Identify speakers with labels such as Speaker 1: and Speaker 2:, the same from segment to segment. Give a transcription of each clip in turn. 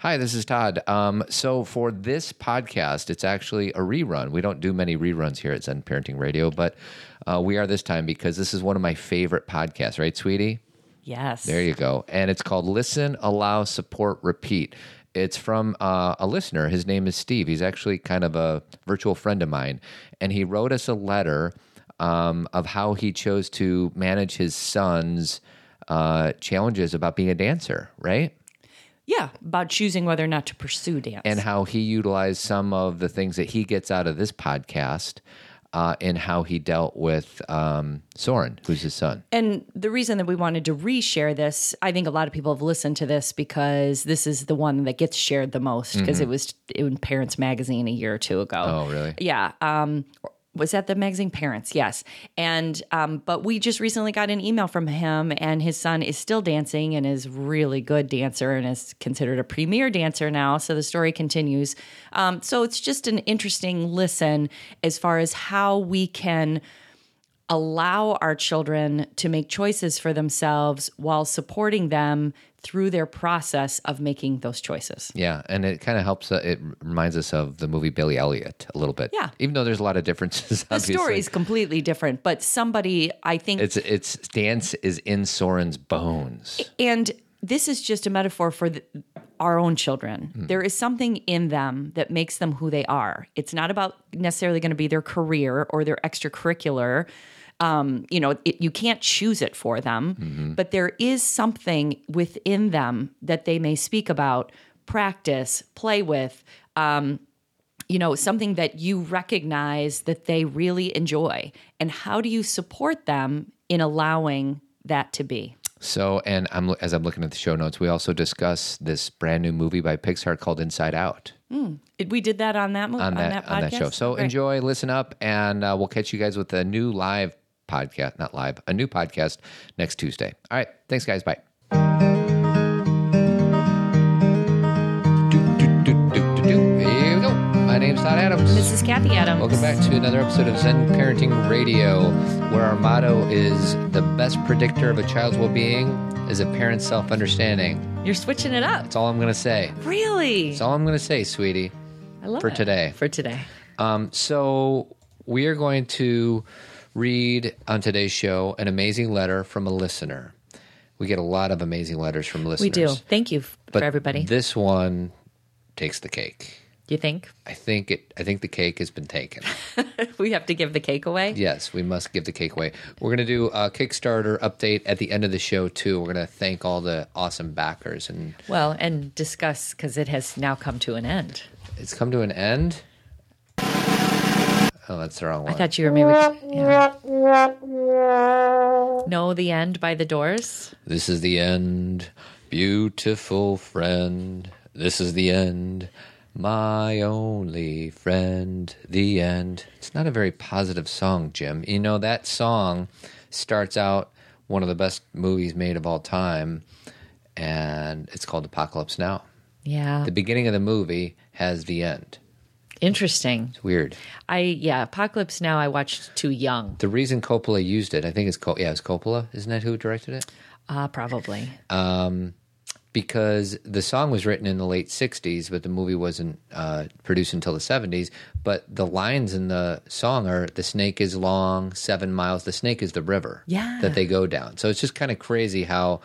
Speaker 1: Hi, this is Todd. Um, so for this podcast, it's actually a rerun. We don't do many reruns here at Zen Parenting Radio, but uh, we are this time because this is one of my favorite podcasts, right, sweetie?
Speaker 2: Yes.
Speaker 1: There you go. And it's called Listen, Allow, Support, Repeat. It's from uh, a listener. His name is Steve. He's actually kind of a virtual friend of mine. And he wrote us a letter um, of how he chose to manage his son's uh, challenges about being a dancer, right?
Speaker 2: Yeah, about choosing whether or not to pursue dance.
Speaker 1: and how he utilized some of the things that he gets out of this podcast uh, in how he dealt with um, Soren, who's his son.
Speaker 2: And the reason that we wanted to reshare this, I think a lot of people have listened to this because this is the one that gets shared the most because it was in Parents Magazine a year or two ago.
Speaker 1: Mm-hmm. Oh, really?
Speaker 2: Yeah. Um, was that the magazine Parents? Yes. And um, but we just recently got an email from him, and his son is still dancing and is really good dancer and is considered a premier dancer now. So the story continues. Um, so it's just an interesting listen as far as how we can allow our children to make choices for themselves while supporting them through their process of making those choices.
Speaker 1: Yeah, and it kind of helps. Uh, it reminds us of the movie Billy Elliot a little bit.
Speaker 2: Yeah.
Speaker 1: even though there's a lot of differences.
Speaker 2: The story is completely different, but somebody, I think,
Speaker 1: It's it's dance is in Soren's bones.
Speaker 2: and this is just a metaphor for the, our own children. There is something in them that makes them who they are. It's not about necessarily going to be their career or their extracurricular. Um, you know, it, you can't choose it for them, but there is something within them that they may speak about, practice, play with. Um, you know, something that you recognize that they really enjoy. And how do you support them in allowing that to be?
Speaker 1: So, and I'm as I'm looking at the show notes, we also discuss this brand new movie by Pixar called Inside Out.
Speaker 2: Did we did that on that movie
Speaker 1: on that, on that
Speaker 2: podcast?
Speaker 1: show. So
Speaker 2: Great.
Speaker 1: enjoy, listen up, and uh, we'll catch you guys with a new live podcast, not live, a new podcast next Tuesday. All right, thanks, guys. Bye. Here we go. My name's Todd Adams.
Speaker 2: This is Cathy Adams.
Speaker 1: Welcome back to another episode of Zen Parenting Radio, where our motto is the best predictor of a child's well being is a parent's self understanding.
Speaker 2: You're switching it up.
Speaker 1: That's all I'm going to say.
Speaker 2: Really?
Speaker 1: That's all I'm going to say, sweetie.
Speaker 2: I love
Speaker 1: for
Speaker 2: it.
Speaker 1: today.
Speaker 2: For today.
Speaker 1: Um, so we are going to read on today's show an amazing letter from a listener. We get a lot of amazing letters from listeners.
Speaker 2: We do. Thank you
Speaker 1: But
Speaker 2: for everybody.
Speaker 1: This one takes the cake.
Speaker 2: do you think
Speaker 1: I think it. I think the cake has been taken.
Speaker 2: we have to give the cake away?
Speaker 1: yes, we must give the cake away. We're going to do a Kickstarter update at the end of the show too. We're going to thank all the awesome backers, and
Speaker 2: Well, and discuss because it has now come to an end.
Speaker 1: it's come to an end. Oh, that's the wrong one.
Speaker 2: I thought you were maybe. Yeah. No, the end by the doors.
Speaker 1: This is the end, beautiful friend. This is the end, my only friend. The end. It's not a very positive song, Jim. You know, that song starts out one of the best movies made of all time, and it's called Apocalypse Now.
Speaker 2: Yeah.
Speaker 1: The beginning of the movie has the end.
Speaker 2: Interesting.
Speaker 1: It's weird.
Speaker 2: I yeah. Apocalypse Now. I watched too young.
Speaker 1: The reason Coppola used it, I think it's Cop- yeah, it's Coppola, isn't that who directed it?
Speaker 2: Uh, probably.
Speaker 1: Um, because the song was written in the late 60s, but the movie wasn't uh, produced until the 70s. But the lines in the song are the snake is long, seven miles. The snake is the river
Speaker 2: Yeah.
Speaker 1: that they go down. So it's just kind of crazy how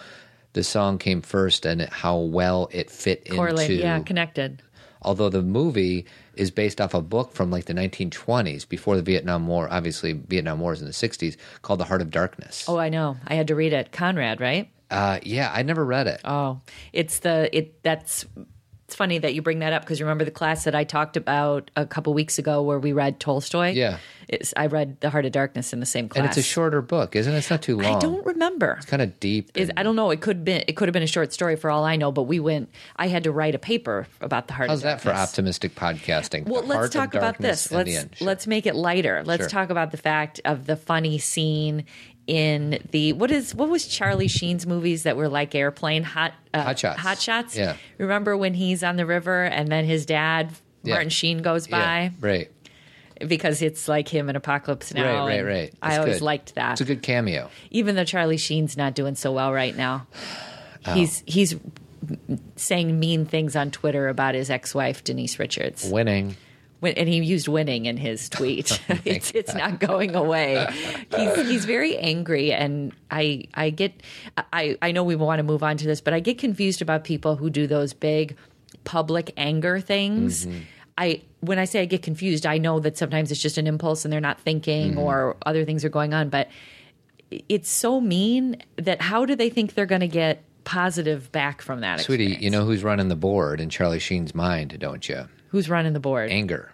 Speaker 1: the song came first and how well it fit
Speaker 2: Correlate.
Speaker 1: into.
Speaker 2: Yeah. Connected.
Speaker 1: Although the movie is based off a book from like the 1920s, before the Vietnam War. Obviously, Vietnam War is in the 60s, called The Heart of Darkness.
Speaker 2: Oh, I know. I had to read it. Conrad, right?
Speaker 1: Uh, yeah, I never read it.
Speaker 2: Oh, it's the it. That's it's funny that you bring that up because you remember the class that I talked about a couple weeks ago where we read Tolstoy.
Speaker 1: Yeah.
Speaker 2: it's, I read The Heart of Darkness in the same class.
Speaker 1: and it's a shorter book, isn't it? It's not too long.
Speaker 2: I don't remember.
Speaker 1: It's kind of deep. And-
Speaker 2: I don't know. It could been it could have been a short story for all I know. But we went. I had to write a paper about the Heart of Darkness.
Speaker 1: How's that for optimistic podcasting?
Speaker 2: Well,
Speaker 1: The
Speaker 2: let's talk about this. Let's.
Speaker 1: Sure.
Speaker 2: let's make it lighter. Let's
Speaker 1: Sure.
Speaker 2: talk about the fact of the funny scene in the what is what was Charlie Sheen's movies that were like airplane hot uh,
Speaker 1: Hot Shots.
Speaker 2: hot shots.
Speaker 1: Yeah.
Speaker 2: Remember when he's on the river and then his dad
Speaker 1: Yeah.
Speaker 2: Martin Sheen goes
Speaker 1: yeah,
Speaker 2: by
Speaker 1: right,
Speaker 2: because it's like him in Apocalypse Now.
Speaker 1: right, right, right.
Speaker 2: I always
Speaker 1: good.
Speaker 2: liked that.
Speaker 1: It's a good cameo.
Speaker 2: Even though Charlie Sheen's not doing so well right now,
Speaker 1: Oh.
Speaker 2: he's he's saying mean things on Twitter about his ex-wife Denise Richards.
Speaker 1: Winning.
Speaker 2: When, and he used winning in his tweet. Oh it's it's not going away. He's he's very angry, and I I get I I know we want to move on to this, but I get confused about people who do those big public anger things. Mm-hmm. I when I say I get confused, I know that sometimes it's just an impulse and they're not thinking mm-hmm. or other things are going on, but it's so mean that how do they think they're going to get positive back from that?
Speaker 1: Sweetie,
Speaker 2: experience?
Speaker 1: you know who's running the board in Charlie Sheen's mind, don't you?
Speaker 2: Who's running the board?
Speaker 1: Anger.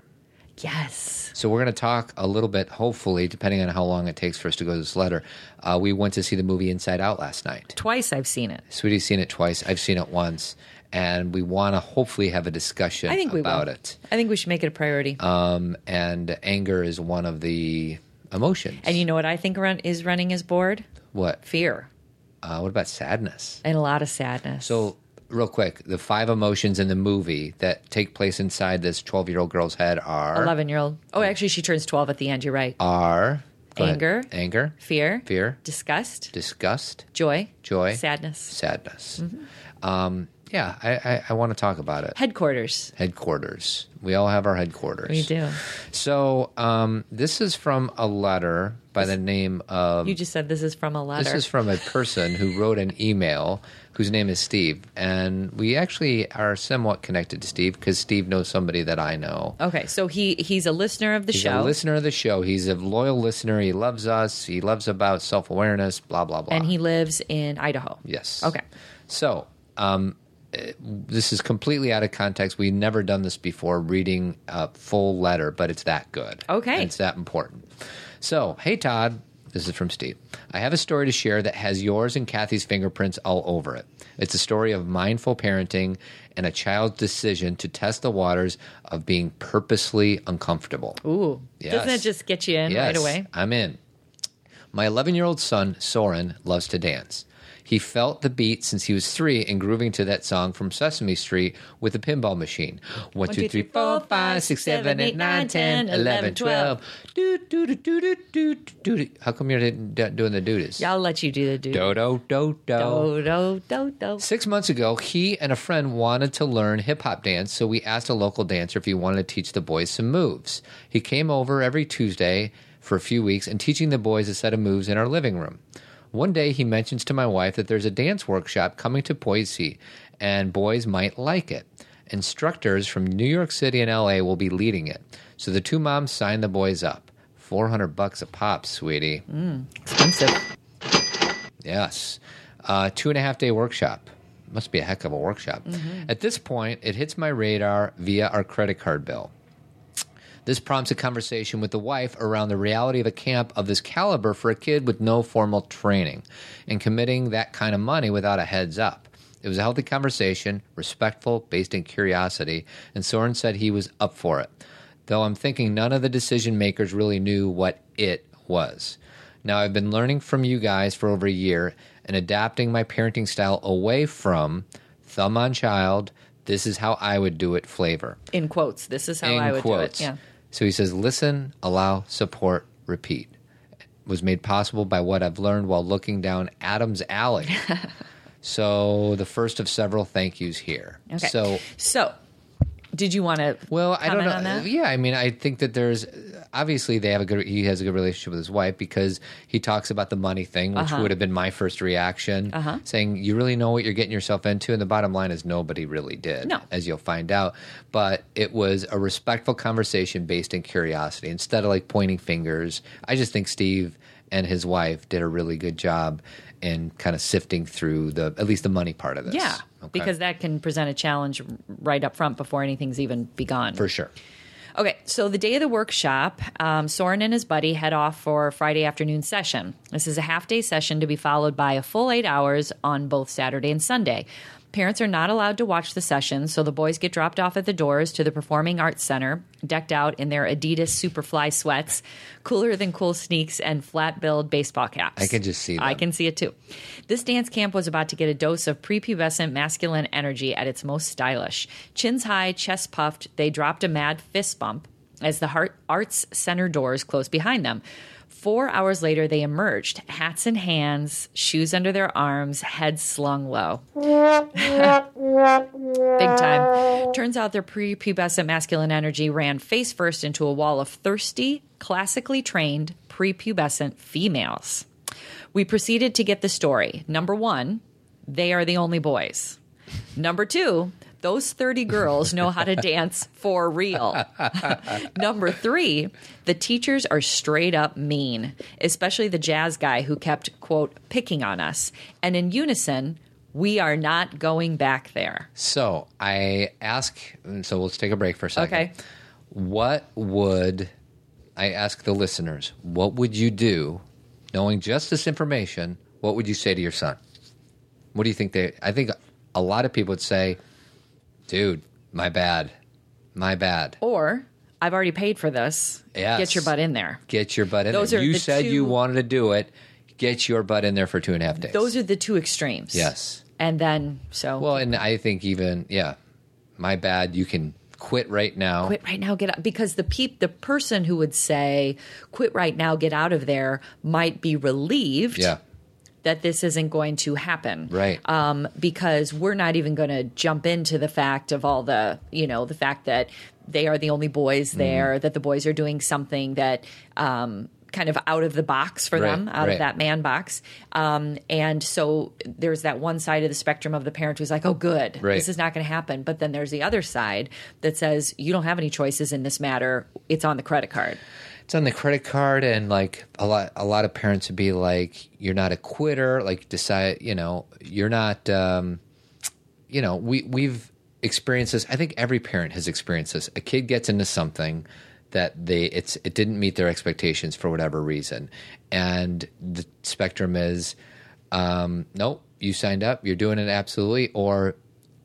Speaker 2: yes.
Speaker 1: So we're going to talk a little bit, hopefully, depending on how long it takes for us to go to this letter. Uh, we went to see the movie Inside Out last night.
Speaker 2: Twice I've seen it.
Speaker 1: Sweetie's seen it twice. I've seen it once. And we want to hopefully have a discussion
Speaker 2: I think we
Speaker 1: about
Speaker 2: will.
Speaker 1: it.
Speaker 2: I think we should make it a priority.
Speaker 1: Um, and anger is one of the emotions.
Speaker 2: and you know what I think run, is running his board?
Speaker 1: what?
Speaker 2: Fear
Speaker 1: Uh, what about sadness?
Speaker 2: and a lot of sadness.
Speaker 1: So, real quick, the five emotions in the movie that take place inside this 12 year old girl's head are
Speaker 2: 11 year old. Oh, actually, she turns 12 at the end. You're right.
Speaker 1: are go ahead.
Speaker 2: Anger.
Speaker 1: anger,
Speaker 2: Fear,
Speaker 1: fear,
Speaker 2: disgust,
Speaker 1: disgust,
Speaker 2: joy,
Speaker 1: joy,
Speaker 2: sadness,
Speaker 1: sadness.
Speaker 2: Mm-hmm.
Speaker 1: Um, yeah, I, I, I want to talk about it.
Speaker 2: headquarters.
Speaker 1: Headquarters. We all have our headquarters.
Speaker 2: We do.
Speaker 1: So, um, this is from a letter by the name of.
Speaker 2: You just said this is from a letter.
Speaker 1: This is from a person who wrote an email whose name is Steve. And we actually are somewhat connected to Steve because Steve knows somebody that I know.
Speaker 2: okay, so he he's a listener of the
Speaker 1: He's
Speaker 2: show,
Speaker 1: a listener of the show. He's a loyal listener. He loves us. He loves about self awareness, blah, blah, blah.
Speaker 2: and he lives in Idaho.
Speaker 1: Yes.
Speaker 2: Okay.
Speaker 1: So, um, Uh, this is completely out of context. We've never done this before, reading a full letter, but it's that good.
Speaker 2: Okay.
Speaker 1: And it's that important. So, hey, Todd. This is from Steve. I have a story to share that has yours and Cathy's fingerprints all over it. It's a story of mindful parenting and a child's decision to test the waters of being purposely uncomfortable.
Speaker 2: Ooh,
Speaker 1: Yes.
Speaker 2: doesn't it just get you in right away?
Speaker 1: I'm in. My 11 year old son, Soren, loves to dance. He felt the beat since he was three and grooving to that song from Sesame Street with the pinball machine. One, two, three, four, five, six, seven, eight, nine, ten, eleven, twelve. Do, do, do, do, do, do, do, do. How come you're doing the doodles?
Speaker 2: I'll let you do the do.
Speaker 1: Do, do, do, do.
Speaker 2: Do, do, do, do.
Speaker 1: Six months ago, he and a friend wanted to learn hip hop dance, so we asked a local dancer if he wanted to teach the boys some moves. He came over every Tuesday for a few weeks and teaching the boys a set of moves in our living room. One day, he mentions to my wife that there's a dance workshop coming to Boise, and boys might like it. Instructors from New York City and LA will be leading it. So the two moms sign the boys up. 400 bucks a pop, sweetie.
Speaker 2: Expensive.
Speaker 1: Yes. Uh, two and a half day workshop. Must be a heck of a workshop. At this point, it hits my radar via our credit card bill. This prompts a conversation with the wife around the reality of a camp of this caliber for a kid with no formal training and committing that kind of money without a heads up. It was a healthy conversation, respectful, based in curiosity, and Soren said he was up for it. Though I'm thinking none of the decision makers really knew what it was. Now, I've been learning from you guys for over a year and adapting my parenting style away from thumb on child, this is how I would do it flavor
Speaker 2: In quotes. This is how
Speaker 1: in
Speaker 2: I would
Speaker 1: quotes.
Speaker 2: do it. Yeah.
Speaker 1: So he says, listen, allow, support, repeat. Was made possible by what I've learned while looking down Adam's alley. so the first of several thank yous here.
Speaker 2: Okay.
Speaker 1: So,
Speaker 2: So, did you want to?
Speaker 1: well, I don't know. Yeah, I mean, I think that there's obviously they have a good. He has a good relationship with his wife because he talks about the money thing, which
Speaker 2: Uh-huh.
Speaker 1: would have been my first reaction, saying you really know what you're getting yourself into. And the bottom line is nobody really did,
Speaker 2: No.
Speaker 1: as you'll find out. But it was a respectful conversation based in curiosity instead of like pointing fingers. I just think Steve and his wife did a really good job in kind of sifting through the at least the money part of this.
Speaker 2: Yeah,
Speaker 1: Okay.
Speaker 2: because that can present a challenge right up front before anything's even begun.
Speaker 1: for sure.
Speaker 2: Okay, so the day of the workshop, um, Soren and his buddy head off for Friday afternoon session. This is a half day session to be followed by a full eight hours on both Saturday and Sunday. Parents are not allowed to watch the session, so the boys get dropped off at the doors to the Performing Arts Center, decked out in their Adidas Superfly sweats, cooler than cool sneaks, and flat billed baseball caps.
Speaker 1: I can just see
Speaker 2: that.
Speaker 1: I
Speaker 2: can see it too. This dance camp was about to get a dose of prepubescent masculine energy at its most stylish. Chins high, chest puffed, they dropped a mad fist bump as the Arts Center doors closed behind them. Four hours later, they emerged, hats in hands, shoes under their arms, heads slung low. Big time. Turns out their prepubescent masculine energy ran face first into a wall of thirsty, classically trained prepubescent females. We proceeded to get the story. Number one, they are the only boys. Number two, those 30 girls know how to dance for real. Number three, the teachers are straight up mean, especially the jazz guy who kept, quote, picking on us. And in unison, we are not going back there.
Speaker 1: So I ask, so let's take a break for a second.
Speaker 2: Okay.
Speaker 1: What would, I ask the listeners, what would you do, knowing just this information, what would you say to your son? What do you think they, I think a lot of people would say, dude, my bad, my bad.
Speaker 2: Or, I've already paid for this.
Speaker 1: Yes.
Speaker 2: Get your butt in there.
Speaker 1: Get your butt in
Speaker 2: Those
Speaker 1: there.
Speaker 2: are
Speaker 1: You
Speaker 2: the
Speaker 1: said you wanted to do it. Get your butt in there for two and a half days.
Speaker 2: Those are the two extremes.
Speaker 1: yes.
Speaker 2: And then, so
Speaker 1: Well, and I think even, yeah, my bad. You can quit right now.
Speaker 2: quit right now, get out. Because the peep, the person who would say, quit right now, get out of there, might be relieved
Speaker 1: Yeah.
Speaker 2: That this isn't going to happen.
Speaker 1: Right.
Speaker 2: Um, because we're not even going to jump into the fact of all the, you know, the fact that they are the only boys
Speaker 1: Mm-hmm.
Speaker 2: there, that the boys are doing something that, um, kind of out of the box for
Speaker 1: Right,
Speaker 2: them, out
Speaker 1: right.
Speaker 2: of that man box. Um, and so there's that one side of the spectrum of the parent who's like, oh, good,
Speaker 1: Right.
Speaker 2: this is not going to happen. But then there's the other side that says, you don't have any choices in this matter. It's on the credit card.
Speaker 1: It's on the credit card and like a lot a lot of parents would be like you're not a quitter like decide you know you're not um you know we we've experienced this. I think every parent has experienced this. A kid gets into something that they it's it didn't meet their expectations for whatever reason. And the spectrum is um nope you signed up you're doing it absolutely or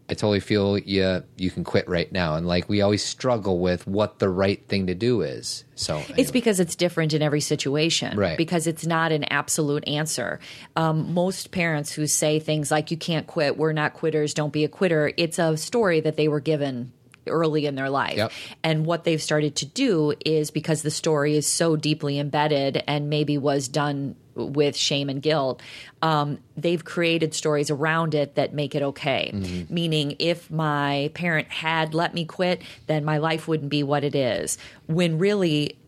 Speaker 1: I totally feel you you can quit right now, and like we always struggle with what the right thing to do is. So
Speaker 2: It's because it's different in every situation,
Speaker 1: Right.
Speaker 2: Because it's not an absolute answer. Um, most parents who say things like "you can't quit," "we're not quitters," "don't be a quitter," it's a story that they were given early in their life.
Speaker 1: Yep.
Speaker 2: And what they've started to do is because the story is so deeply embedded and maybe was done with shame and guilt, um, they've created stories around it that make it okay. Meaning, if my parent had let me quit, then my life wouldn't be what it is. When really,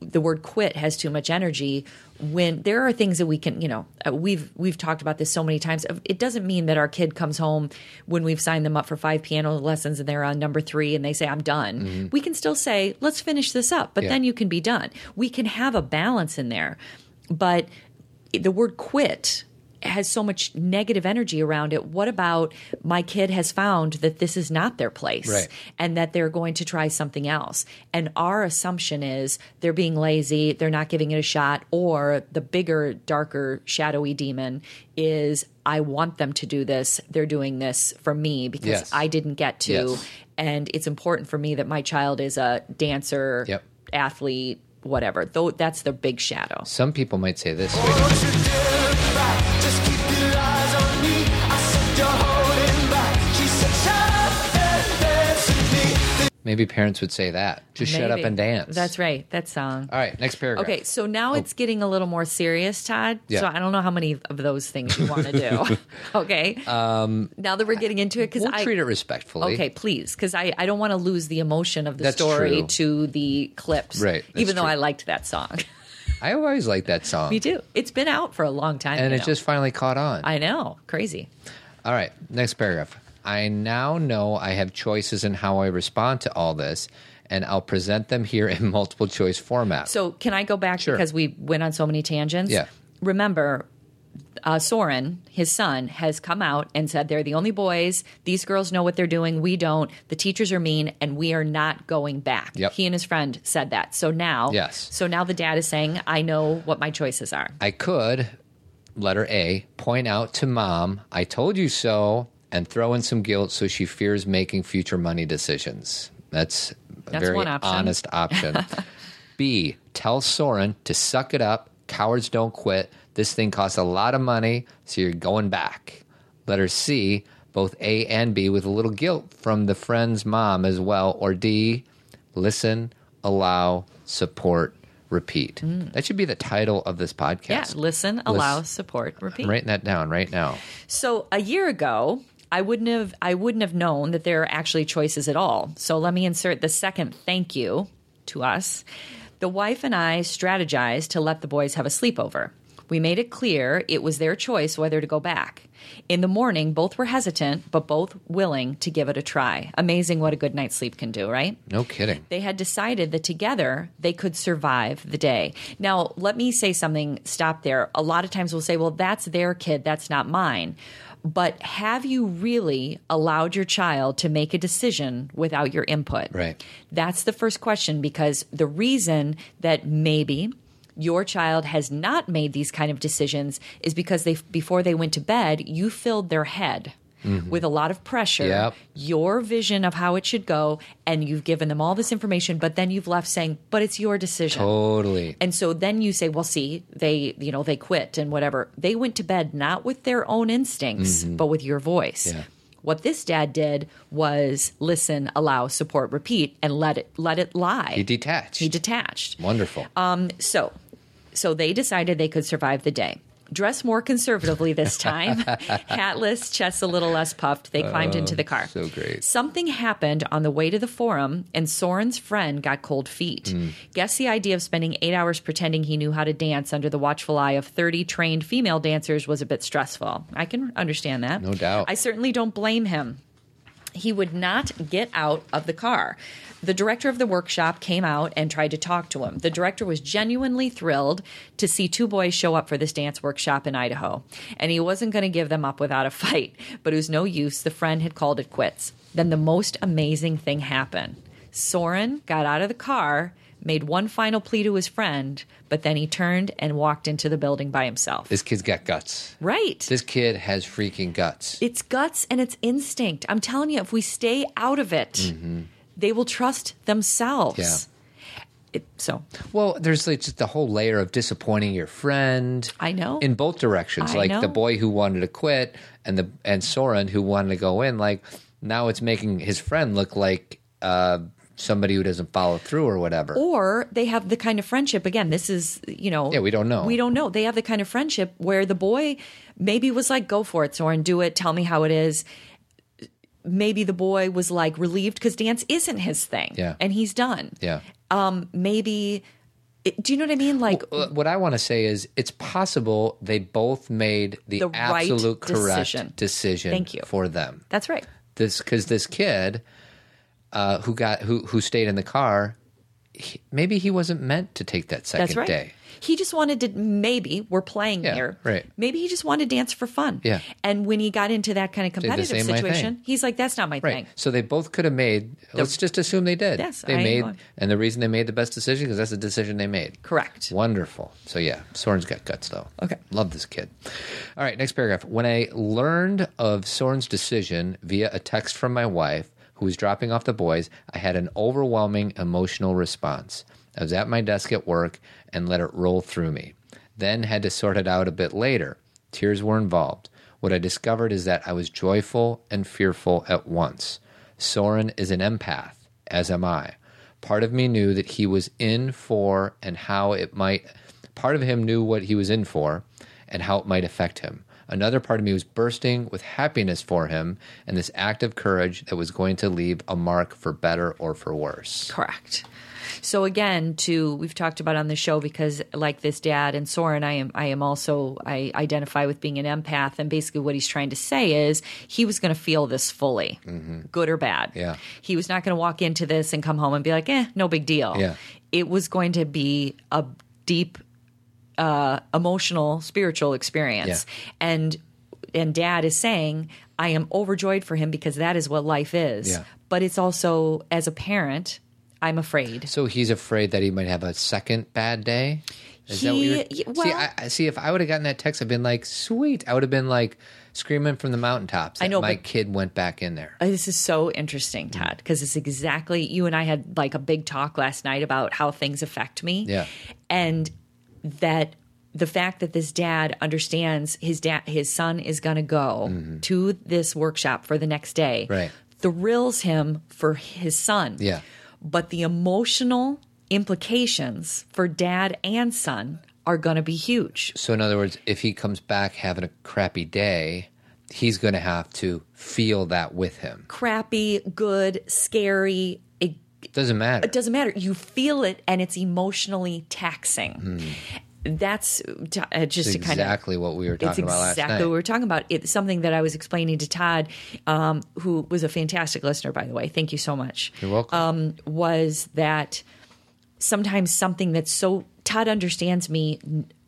Speaker 2: the word quit has too much energy when there are things that we can you know uh, we've we've talked about this so many times it doesn't mean that our kid comes home when we've signed them up for five piano lessons and they're on number 3 and they say I'm done we can still say let's finish this up but
Speaker 1: Yeah.
Speaker 2: then you can be done we can have a balance in there but the word quit has so much negative energy around it. What about my kid has found that this is not their place
Speaker 1: Right.
Speaker 2: and that they're going to try something else? And our assumption is they're being lazy, they're not giving it a shot, or the bigger, darker, shadowy demon is I want them to do this. They're doing this for me because
Speaker 1: Yes.
Speaker 2: I didn't get to.
Speaker 1: Yes.
Speaker 2: And it's important for me that my child is a dancer,
Speaker 1: Yep.
Speaker 2: athlete, whatever. Though that's the big shadow.
Speaker 1: some people might say this. Maybe parents would say that. Just shut up and dance.
Speaker 2: That's right. That song.
Speaker 1: All right, next paragraph.
Speaker 2: Okay, so now it's getting a little more serious, Todd.
Speaker 1: Oh. Yeah.
Speaker 2: So I don't know how many of those things you want to do. okay. Um, now that we're getting into it, because
Speaker 1: we'll
Speaker 2: I
Speaker 1: treat it respectfully.
Speaker 2: okay, please, because I, I don't want to lose the emotion of the
Speaker 1: That's
Speaker 2: story
Speaker 1: true.
Speaker 2: to the clips.
Speaker 1: Right,
Speaker 2: Even though. I liked that song.
Speaker 1: I always like that song,
Speaker 2: Me too. It's been out for a long time.
Speaker 1: and it
Speaker 2: know.
Speaker 1: just finally caught on.
Speaker 2: I know, crazy.
Speaker 1: All right, next paragraph. I now know I have choices in how I respond to all this, and I'll present them here in multiple choice format.
Speaker 2: So can I go back
Speaker 1: Sure.
Speaker 2: because we went on so many tangents?
Speaker 1: Yeah.
Speaker 2: Remember, uh, Soren, his son, has come out and said they're the only boys. These girls know what they're doing. We don't. The teachers are mean, and we are not going back.
Speaker 1: Yep.
Speaker 2: He and his friend said that. So now,
Speaker 1: Yes.
Speaker 2: So now the dad is saying, "I know what my choices are."
Speaker 1: I could, letter A, point out to mom, I told you so, and throw in some guilt so she fears making future money decisions. That's a
Speaker 2: That's
Speaker 1: very
Speaker 2: option.
Speaker 1: honest option. B, tell Soren to suck it up. Cowards don't quit. This thing costs a lot of money, so you're going back. Letter C, both A and B with a little guilt from the friend's mom as well. Or D, listen, allow, support, repeat. Hmm. That should be the title of this podcast.
Speaker 2: Yeah, listen, allow, support, repeat.
Speaker 1: I'm writing that down right now.
Speaker 2: So a year ago, I wouldn't have I wouldn't have known that there are actually choices at all. So let me insert the second thank you to us. The wife and I strategized to let the boys have a sleepover. We made it clear it was their choice whether to go back. In the morning, both were hesitant, but both willing to give it a try. Amazing what a good night's sleep can do, right?
Speaker 1: No kidding.
Speaker 2: they had decided that together they could survive the day. Now, let me say something, stop there. A lot of times we'll say, well, that's their kid, that's not mine. But have you really allowed your child to make a decision without your input?
Speaker 1: Right.
Speaker 2: That's the first question because the reason that maybe your child has not made these kind of decisions is because they before they went to bed, you filled their head with a lot of pressure,
Speaker 1: Yep.
Speaker 2: your vision of how it should go, and you've given them all this information, but then you've left saying, "But it's your decision."
Speaker 1: Totally.
Speaker 2: And so then you say, well, see, they, you know, they quit and whatever. They went to bed not with their own instincts, but with your voice.
Speaker 1: Mm-hmm. Yeah.
Speaker 2: What this dad did was listen, allow, support, repeat, and let it let it lie.
Speaker 1: He detached.
Speaker 2: He detached.
Speaker 1: Wonderful.
Speaker 2: Um, so, so they decided they could survive the day. Dress more conservatively this time. Hatless, chests a little less puffed. They climbed into the car.
Speaker 1: Oh, so great.
Speaker 2: Something happened on the way to the forum, and Soren's friend got cold feet.
Speaker 1: Hmm.
Speaker 2: Guess the idea of spending eight hours pretending he knew how to dance under the watchful eye of 30 trained female dancers was a bit stressful. I can understand that.
Speaker 1: No doubt.
Speaker 2: I certainly don't blame him he would not get out of the car. The director of the workshop came out and tried to talk to him. The director was genuinely thrilled to see two boys show up for this dance workshop in Idaho, and he wasn't going to give them up without a fight. But it was no use. The friend had called it quits. Then the most amazing thing happened. Soren got out of the car, made one final plea to his friend, but then he turned and walked into the building by himself.
Speaker 1: this kid's got guts.
Speaker 2: right.
Speaker 1: This kid has freaking guts.
Speaker 2: It's guts and it's instinct. I'm telling you, if we stay out of it, they will trust themselves.
Speaker 1: Yeah.
Speaker 2: It, so
Speaker 1: Well, there's like just the whole layer of disappointing your friend.
Speaker 2: I know.
Speaker 1: in both directions.
Speaker 2: I
Speaker 1: like
Speaker 2: know.
Speaker 1: the boy who wanted to quit and the and Soren who wanted to go in. Like now it's making his friend look like uh, somebody who doesn't follow through or whatever.
Speaker 2: or they have the kind of friendship again this is you know
Speaker 1: Yeah, we don't know.
Speaker 2: we don't know they have the kind of friendship where the boy maybe was like go for it soren do it tell me how it is maybe the boy was like relieved because dance isn't his thing
Speaker 1: Yeah.
Speaker 2: and he's done
Speaker 1: yeah.
Speaker 2: um maybe do you know what i mean like
Speaker 1: Uh, What I want to say is, it's possible they both made the,
Speaker 2: The right
Speaker 1: absolute correct
Speaker 2: decision.
Speaker 1: decision,
Speaker 2: Thank you.
Speaker 1: for them.
Speaker 2: that's right
Speaker 1: This because this kid uh, who got who who stayed in the car, he, maybe he wasn't meant to take that second
Speaker 2: That's right.
Speaker 1: day.
Speaker 2: He just wanted to maybe we're playing
Speaker 1: Yeah,
Speaker 2: here.
Speaker 1: right.
Speaker 2: Maybe he just wanted to dance for fun.
Speaker 1: Yeah.
Speaker 2: And when he got into that kind of
Speaker 1: the
Speaker 2: competitive situation, he's like, "That's not my
Speaker 1: Right.
Speaker 2: thing."
Speaker 1: So they both could have made. let's just assume they did.
Speaker 2: Yes,
Speaker 1: they
Speaker 2: I
Speaker 1: made, and the reason they made the best decision because that's the decision they made.
Speaker 2: Correct.
Speaker 1: Wonderful. So yeah, Soren's got guts though.
Speaker 2: Okay.
Speaker 1: love this kid. All right, next paragraph. When I learned of Soren's decision via a text from my wife, who was dropping off the boys, I had an overwhelming emotional response. I was at my desk at work and let it roll through me. Then had to sort it out a bit later. Tears were involved. What I discovered is that I was joyful and fearful at once. Soren is an empath, as am I. Part of me knew that he was in for and how it might, part of him knew what he was in for and how it might affect him. Another part of me was bursting with happiness for him and this act of courage that was going to leave a mark for better or for worse.
Speaker 2: Correct. So again, to we've talked about on the show because like this dad and Soren, I am I am also I identify with being an empath, and basically what he's trying to say is he was going to feel this fully, good or bad.
Speaker 1: Mm-hmm. Yeah.
Speaker 2: he was not going to walk into this and come home and be like, eh, no big deal.
Speaker 1: Yeah.
Speaker 2: it was going to be a deep uh, emotional, spiritual experience. And and dad is saying, I am overjoyed for him because that is what life is.
Speaker 1: Yeah.
Speaker 2: But it's also as a parent, I'm afraid.
Speaker 1: So he's afraid that he might have a second bad day. Is that what
Speaker 2: He-
Speaker 1: you're
Speaker 2: y-
Speaker 1: see? I, see. If I would have gotten that text, I'd been like, "Sweet!" I would have been like screaming from the mountaintops. That
Speaker 2: I know,
Speaker 1: my kid went back in there.
Speaker 2: Uh, This is so interesting, Todd, because it's exactly you and I had like a big talk last night about how things affect me.
Speaker 1: Yeah.
Speaker 2: And that the fact that this dad understands his dad his son is going to go to this workshop for the next day
Speaker 1: Mm-hmm. Right.
Speaker 2: thrills him for his son.
Speaker 1: Yeah.
Speaker 2: But the emotional implications for dad and son are going to be huge.
Speaker 1: So, in other words, if he comes back having a crappy day, he's going to have to feel that with him.
Speaker 2: Crappy, good, scary, it,
Speaker 1: Doesn't matter.
Speaker 2: it doesn't matter. You feel it and it's emotionally taxing. That's t- uh, just to kind of
Speaker 1: exactly what we were talking about last
Speaker 2: exactly what we were talking about. It's something that I was explaining to Todd, um, who was a fantastic listener, by the way. Thank you so much.
Speaker 1: You're welcome.
Speaker 2: Um, was that sometimes something that's so Todd understands me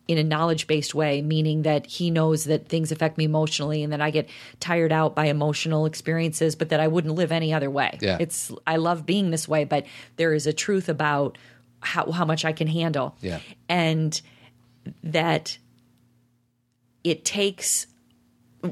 Speaker 2: in a knowledge based way, meaning that he knows that things affect me emotionally and that I get tired out by emotional experiences, but that I wouldn't live any other way.
Speaker 1: Yeah.
Speaker 2: It's I love being this way, but there is a truth about how how much I can handle.
Speaker 1: Yeah.
Speaker 2: And that it takes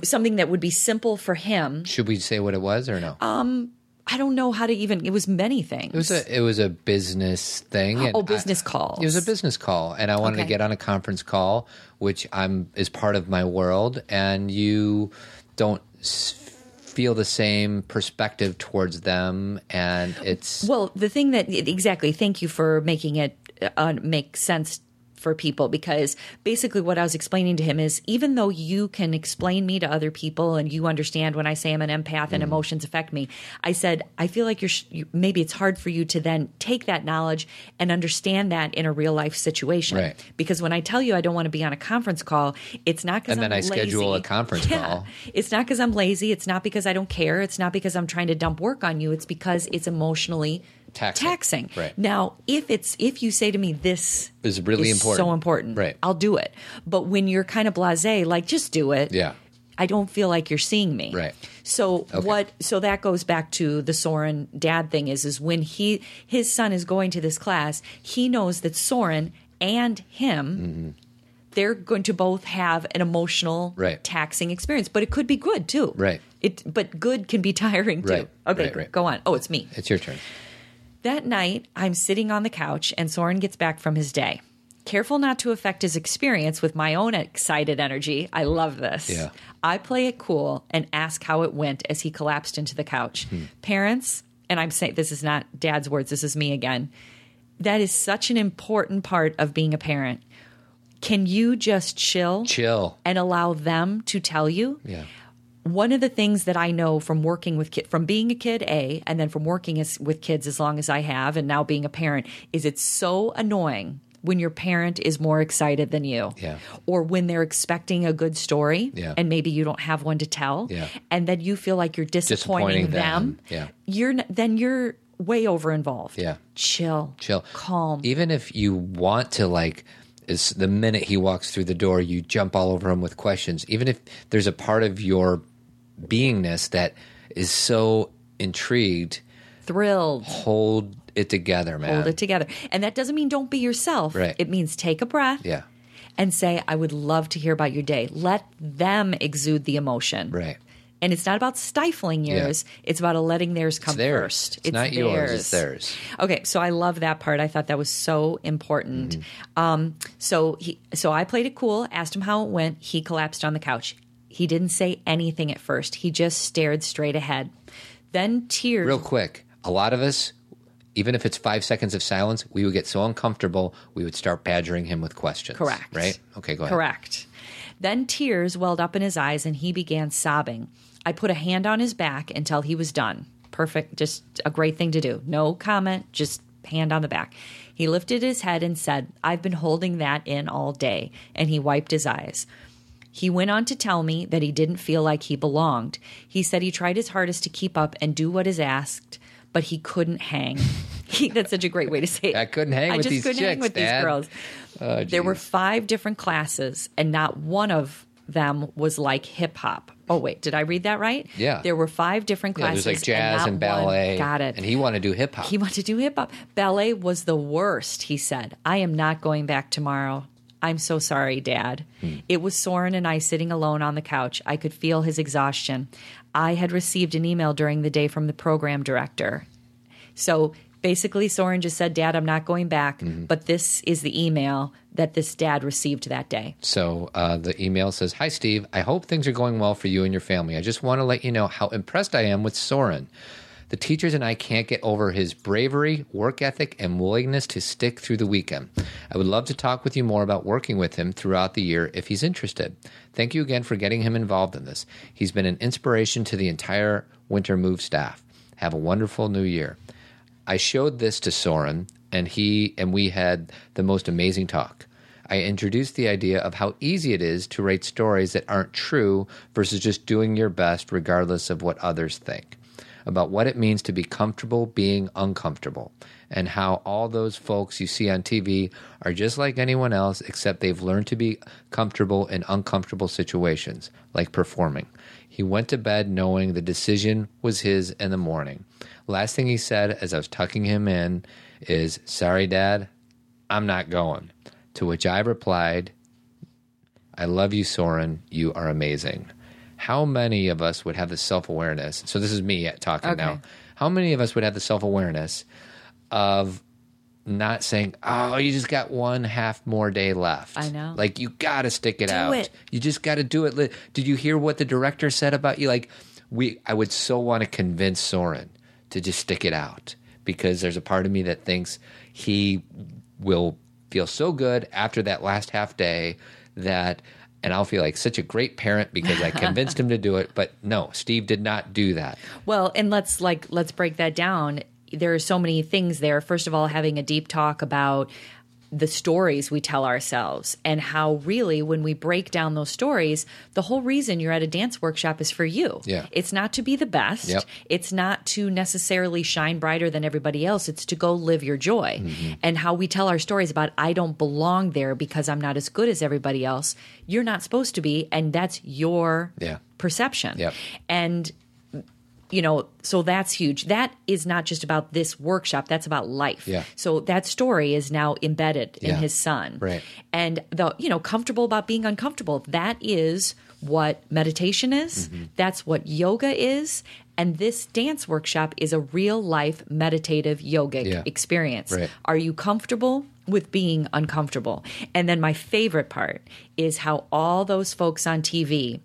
Speaker 2: something that would be simple for him.
Speaker 1: Should we say what it was or no?
Speaker 2: Um, I don't know how to even. It was many things.
Speaker 1: it was a it was a business thing. and
Speaker 2: oh, business calls.
Speaker 1: It was a business call, and I wanted to get on a conference call, which I'm is part of my world, and you don't feel the same perspective towards them, and it's
Speaker 2: Well, the thing that exactly. Thank you for making it uh, make sense for people because basically what I was explaining to him is even though you can explain me to other people and you understand when I say I'm an empath
Speaker 1: Mm.
Speaker 2: and emotions affect me, I said I feel like you're sh- you, maybe it's hard for you to then take that knowledge and understand that in a real life situation.
Speaker 1: Right.
Speaker 2: Because when I tell you I don't want to be on a conference call, it's not because
Speaker 1: And then
Speaker 2: I'm
Speaker 1: I schedule a conference
Speaker 2: Yeah.
Speaker 1: call.
Speaker 2: It's not because I'm lazy. It's not because I don't care. It's not because I'm trying to dump work on you. It's because it's emotionally
Speaker 1: Taxing.
Speaker 2: taxing.
Speaker 1: Right.
Speaker 2: Now, if it's if you say to me this
Speaker 1: Is really important.
Speaker 2: so important,
Speaker 1: Right.
Speaker 2: I'll do it. But when you're kind of blasé, like just do it.
Speaker 1: Yeah.
Speaker 2: I don't feel like you're seeing me.
Speaker 1: Right.
Speaker 2: So what so that goes back to the Soren dad thing is is when he his son is going to this class, he knows that Soren and him mm-hmm. they're going to both have an emotional
Speaker 1: Right.
Speaker 2: taxing experience, but it could be good too.
Speaker 1: Right.
Speaker 2: It but good can be tiring too.
Speaker 1: Right.
Speaker 2: Okay,
Speaker 1: right.
Speaker 2: go on. Oh, it's me.
Speaker 1: it's your turn.
Speaker 2: That night, I'm sitting on the couch and Soren gets back from his day. Careful not to affect his experience with my own excited energy. I love this.
Speaker 1: Yeah.
Speaker 2: I play it cool and ask how it went as he collapsed into the couch.
Speaker 1: Hmm.
Speaker 2: Parents, and I'm saying this is not dad's words, this is me again. That is such an important part of being a parent. Can you just chill
Speaker 1: Chill.
Speaker 2: and allow them to tell you?
Speaker 1: Yeah.
Speaker 2: One of the things that I know from working with kid, from being a kid, a, and then from working as, with kids as long as I have, and now being a parent, is it's so annoying when your parent is more excited than you,
Speaker 1: Yeah.
Speaker 2: or when they're expecting a good story,
Speaker 1: Yeah.
Speaker 2: and maybe you don't have one to tell,
Speaker 1: Yeah.
Speaker 2: and then you feel like you're disappointing,
Speaker 1: Disappointing
Speaker 2: them.
Speaker 1: them. Yeah.
Speaker 2: you're n- then you're way over involved.
Speaker 1: Yeah.
Speaker 2: chill,
Speaker 1: chill
Speaker 2: calm.
Speaker 1: even if you want to like is the minute he walks through the door you jump all over him with questions even if there's a part of your beingness that is so intrigued
Speaker 2: thrilled.
Speaker 1: hold it together man
Speaker 2: Hold it together. And that doesn't mean don't be yourself.
Speaker 1: Right.
Speaker 2: It means take a breath.
Speaker 1: yeah
Speaker 2: and say, I would love to hear about your day. Let them exude the emotion.
Speaker 1: right
Speaker 2: And it's not about stifling
Speaker 1: Yeah.
Speaker 2: yours, it's about letting theirs come
Speaker 1: it's theirs
Speaker 2: first.
Speaker 1: it's, not yours it's theirs
Speaker 2: Okay, so I love that part. I thought that was so important.
Speaker 1: Mm-hmm.
Speaker 2: Um, so he, so I played it cool. Asked him how it went. He collapsed on the couch. He didn't say anything at first. He just stared straight ahead. Then tears.
Speaker 1: real quick a lot of us even if it's five seconds of silence we would get so uncomfortable we would start badgering him with questions
Speaker 2: Correct.
Speaker 1: right okay go ahead
Speaker 2: Correct. Then tears welled up in his eyes and he began sobbing. I put a hand on his back until he was done. Perfect. Just a great thing to do. No comment, just hand on the back. He lifted his head and said, I've been holding that in all day. And he wiped his eyes. He went on to tell me that he didn't feel like he belonged. He said he tried his hardest to keep up and do what is asked, but he couldn't hang. He, that's such a great way to say it.
Speaker 1: I couldn't hang
Speaker 2: I
Speaker 1: with
Speaker 2: just
Speaker 1: these
Speaker 2: couldn't hang
Speaker 1: chicks,
Speaker 2: with
Speaker 1: Dad.
Speaker 2: these girls.
Speaker 1: Oh,
Speaker 2: there were five different classes, and not one of them was like hip hop. Oh wait, did I read that right?
Speaker 1: Yeah.
Speaker 2: There were five different
Speaker 1: yeah,
Speaker 2: classes.
Speaker 1: there's like jazz and,
Speaker 2: one-
Speaker 1: ballet
Speaker 2: Got it.
Speaker 1: and he wanted to do hip-hop
Speaker 2: He wanted to do hip hop. Ballet was the worst, he said. I am not going back tomorrow. I'm so sorry, Dad.
Speaker 1: Hmm.
Speaker 2: It was Soren and I sitting alone on the couch. I could feel his exhaustion. I had received an email during the day from the program director. So basically, Soren just said, Dad, I'm not going back,
Speaker 1: Mm-hmm.
Speaker 2: but this is the email that this dad received that day.
Speaker 1: So uh, the email says, "Hi Steve, I hope things are going well for you and your family. I just want to let you know how impressed I am with Soren. The teachers and I can't get over his bravery, work ethic, and willingness to stick through the weekend. I would love to talk with you more about working with him throughout the year if he's interested. Thank you again for getting him involved in this. He's been an inspiration to the entire Winter Move staff. Have a wonderful new year. I showed this to Soren, and he and we had the most amazing talk. I introduced the idea of how easy it is to write stories that aren't true versus just doing your best regardless of what others think. About what it means to be comfortable being uncomfortable, and how all those folks you see on TV are just like anyone else, except they've learned to be comfortable in uncomfortable situations, like performing. He went to bed knowing the decision was his in the morning. Last thing he said as I was tucking him in is, Sorry, Dad, I'm not going. To which I replied, I love you, Soren. You are amazing. How many of us would have the self awareness? So, this is me talking
Speaker 2: Okay.
Speaker 1: now. How many of us would have the self awareness of not saying, oh, you just got one half more day left?
Speaker 2: I know.
Speaker 1: Like, you got to stick it out.
Speaker 2: it.
Speaker 1: You just got to do it. Did you hear what the director said about you? Like, we, I would so want to convince Soren to just stick it out because there's a part of me that thinks he will feel so good after that last half day that and I'll feel like such a great parent because I convinced him to do it. But no, Steve did not do that.
Speaker 2: Well, and let's like let's break that down. There are so many things there. First of all, having a deep talk about the stories we tell ourselves and how really when we break down those stories, the whole reason you're at a dance workshop is for you.
Speaker 1: Yeah.
Speaker 2: It's not to be the best.
Speaker 1: Yep.
Speaker 2: It's not to necessarily shine brighter than everybody else. It's to go live your joy.
Speaker 1: Mm-hmm.
Speaker 2: And how we tell our stories about I don't belong there because I'm not as good as everybody else. You're not supposed to be and that's your
Speaker 1: Yeah.
Speaker 2: perception.
Speaker 1: Yep.
Speaker 2: And you know, so that's huge. That is not just about this workshop, that's about life.
Speaker 1: Yeah.
Speaker 2: So that story is now embedded in his son.
Speaker 1: Right.
Speaker 2: And the, you know, comfortable about being uncomfortable. That is what meditation is.
Speaker 1: Mm-hmm.
Speaker 2: That's what yoga is. And this dance workshop is a real life meditative yogic
Speaker 1: Yeah.
Speaker 2: experience.
Speaker 1: Right.
Speaker 2: Are you comfortable with being uncomfortable? And then my favorite part is how all those folks on TV,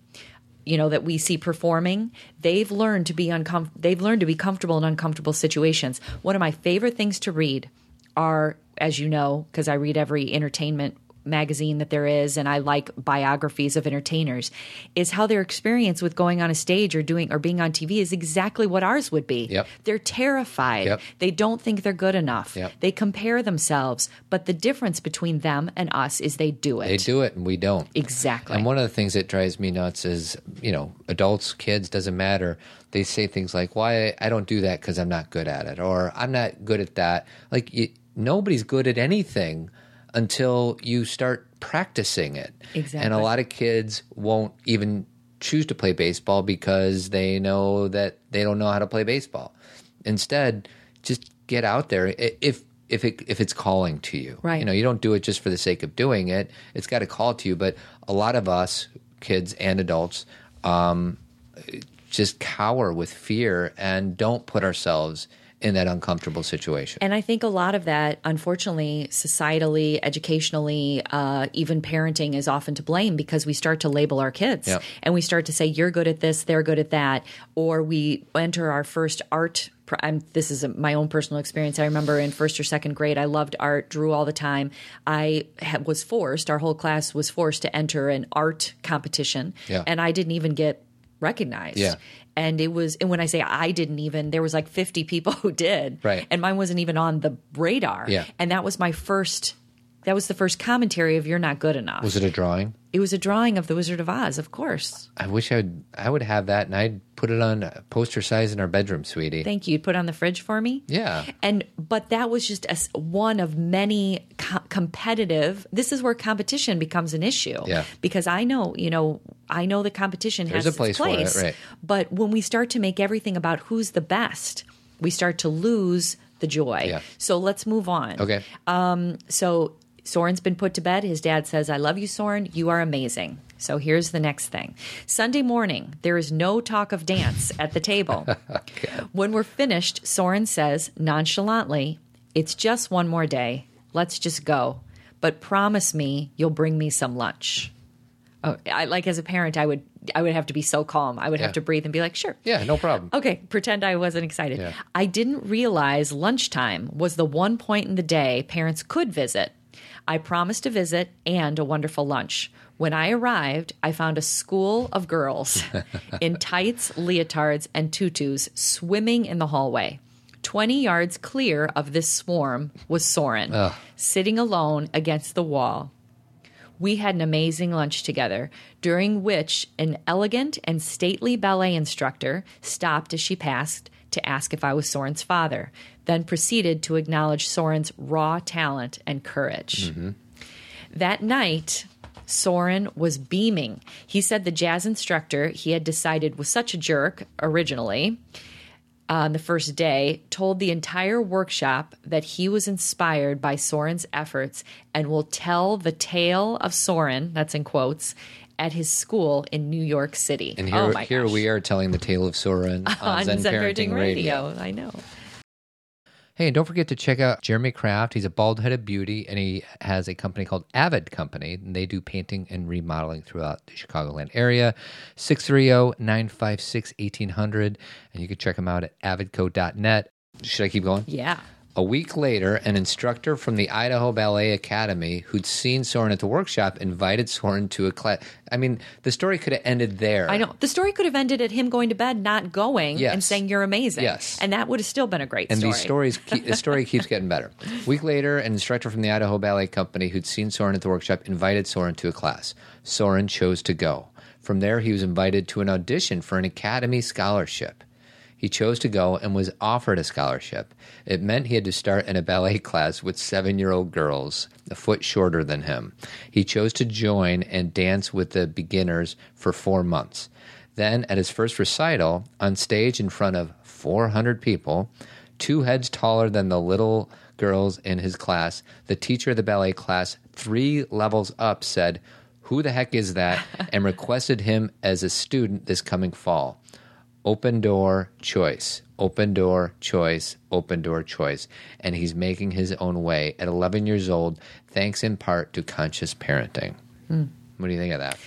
Speaker 2: you know, that we see performing, they've learned to be uncom- they've learned to be comfortable in uncomfortable situations. One of my favorite things to read are, as you know, because I read every entertainment magazine that there is and I like biographies of entertainers is how their experience with going on a stage or doing or being on TV is exactly what ours would be.
Speaker 1: Yep.
Speaker 2: They're terrified.
Speaker 1: Yep.
Speaker 2: They don't think they're good enough.
Speaker 1: Yep.
Speaker 2: They compare themselves, but the difference between them and us is they do it.
Speaker 1: They do it and we don't.
Speaker 2: Exactly.
Speaker 1: And one of the things that drives me nuts is, you know, adults, kids, doesn't matter. They say things like, "Why I don't do that because I'm not good at it," or "I'm not good at that." Like you, nobody's good at anything until you start practicing it.
Speaker 2: Exactly.
Speaker 1: And a lot of kids won't even choose to play baseball because they know that they don't know how to play baseball. Instead, just get out there if if it if it's calling to you.
Speaker 2: Right.
Speaker 1: You know, you don't do it just for the sake of doing it. It's got to call to you. But a lot of us, kids and adults, um, just cower with fear and don't put ourselves in that uncomfortable situation.
Speaker 2: And I think a lot of that, unfortunately, societally, educationally, uh, even parenting is often to blame because we start to label our kids and we start to say, you're good at this, they're good at that. Or we enter our first art. I'm, this is a, my own personal experience. I remember in first or second grade, I loved art, drew all the time. I ha- was forced, our whole class was forced to enter an art competition.
Speaker 1: Yeah.
Speaker 2: And I didn't even get recognized.
Speaker 1: Yeah.
Speaker 2: And it was, and when I say I didn't even, there was like 50 people who did.
Speaker 1: Right.
Speaker 2: And mine wasn't even on the radar.
Speaker 1: Yeah.
Speaker 2: And that was my first, that was the first commentary of You're Not Good Enough.
Speaker 1: Was it a drawing?
Speaker 2: It was a drawing of The Wizard of Oz, of course.
Speaker 1: I wish I would. I would have that, and I'd put it on a poster size in our bedroom, sweetie.
Speaker 2: Thank you. You'd put it on the fridge for me.
Speaker 1: yeah.
Speaker 2: And, but that was just a one of many co- competitive, this is where competition becomes an issue.
Speaker 1: Yeah.
Speaker 2: Because I know, you know, I know the competition
Speaker 1: There's
Speaker 2: has
Speaker 1: a place
Speaker 2: its
Speaker 1: for it,
Speaker 2: place.
Speaker 1: right.
Speaker 2: But when we start to make everything about who's the best, we start to lose the joy.
Speaker 1: Yeah.
Speaker 2: So let's move on.
Speaker 1: Okay.
Speaker 2: Um, So Soren's been put to bed. His dad says, I love you, Soren. You are amazing. So here's the next thing Sunday morning, there is no talk of dance at the table. When we're finished, Soren says nonchalantly, It's just one more day. Let's just go. But promise me you'll bring me some lunch. Oh, I like as a parent, I would I would have to be so calm. I would
Speaker 1: Yeah.
Speaker 2: have to breathe and be like, sure.
Speaker 1: Yeah, no problem.
Speaker 2: Okay, pretend I wasn't excited.
Speaker 1: Yeah.
Speaker 2: I didn't realize lunchtime was the one point in the day parents could visit. I promised a visit and a wonderful lunch. When I arrived, I found a school of girls in tights, leotards, and tutus swimming in the hallway. 20 yards clear of this swarm was Soren, sitting alone against the wall. We had an amazing lunch together, during which an elegant and stately ballet instructor stopped as she passed to ask if I was Soren's father, then proceeded to acknowledge Soren's raw talent and courage. That night, Soren was beaming. He said the jazz instructor he had decided was such a jerk originally on the first day told the entire workshop that he was inspired by Soren's efforts and will tell the tale of Soren, that's in quotes, at his school in New York City.
Speaker 1: And here,
Speaker 2: oh my
Speaker 1: here
Speaker 2: gosh.
Speaker 1: we are telling the tale of Soren on,
Speaker 2: on
Speaker 1: Zen, Parenting, Radio.
Speaker 2: Radio. I know.
Speaker 1: Hey, and don't forget to check out Jeremy Kraft. He's a bald headed beauty, and he has a company called Avid Company, and they do painting and remodeling throughout the Chicagoland area. oh, 630 956 1800, and you can check him out at avidco.net. Should I keep going?
Speaker 2: Yeah.
Speaker 1: A week later, an instructor from the Idaho Ballet Academy who'd seen Soren at the workshop invited Soren to a class. I mean, the story could have ended there.
Speaker 2: I know. The story could have ended at him going to bed, not going,
Speaker 1: Yes.
Speaker 2: and saying, You're amazing.
Speaker 1: Yes.
Speaker 2: And that would have still been a great
Speaker 1: And
Speaker 2: story.
Speaker 1: these stories, keep, the story keeps getting better. A week later, an instructor from the Idaho Ballet Company who'd seen Soren at the workshop invited Soren to a class. Soren chose to go. From there, he was invited to an audition for an academy scholarship. He chose to go and was offered a scholarship. It meant he had to start in a ballet class with seven year old girls, a foot shorter than him. He chose to join and dance with the beginners for four months. Then, at his first recital, on stage in front of 400 people, two heads taller than the little girls in his class, the teacher of the ballet class, three levels up, said, Who the heck is that? and requested him as a student this coming fall. Open door choice, open door choice, open door choice. And he's making his own way at 11 years old, thanks in part to conscious parenting. Hmm. What do you think of that?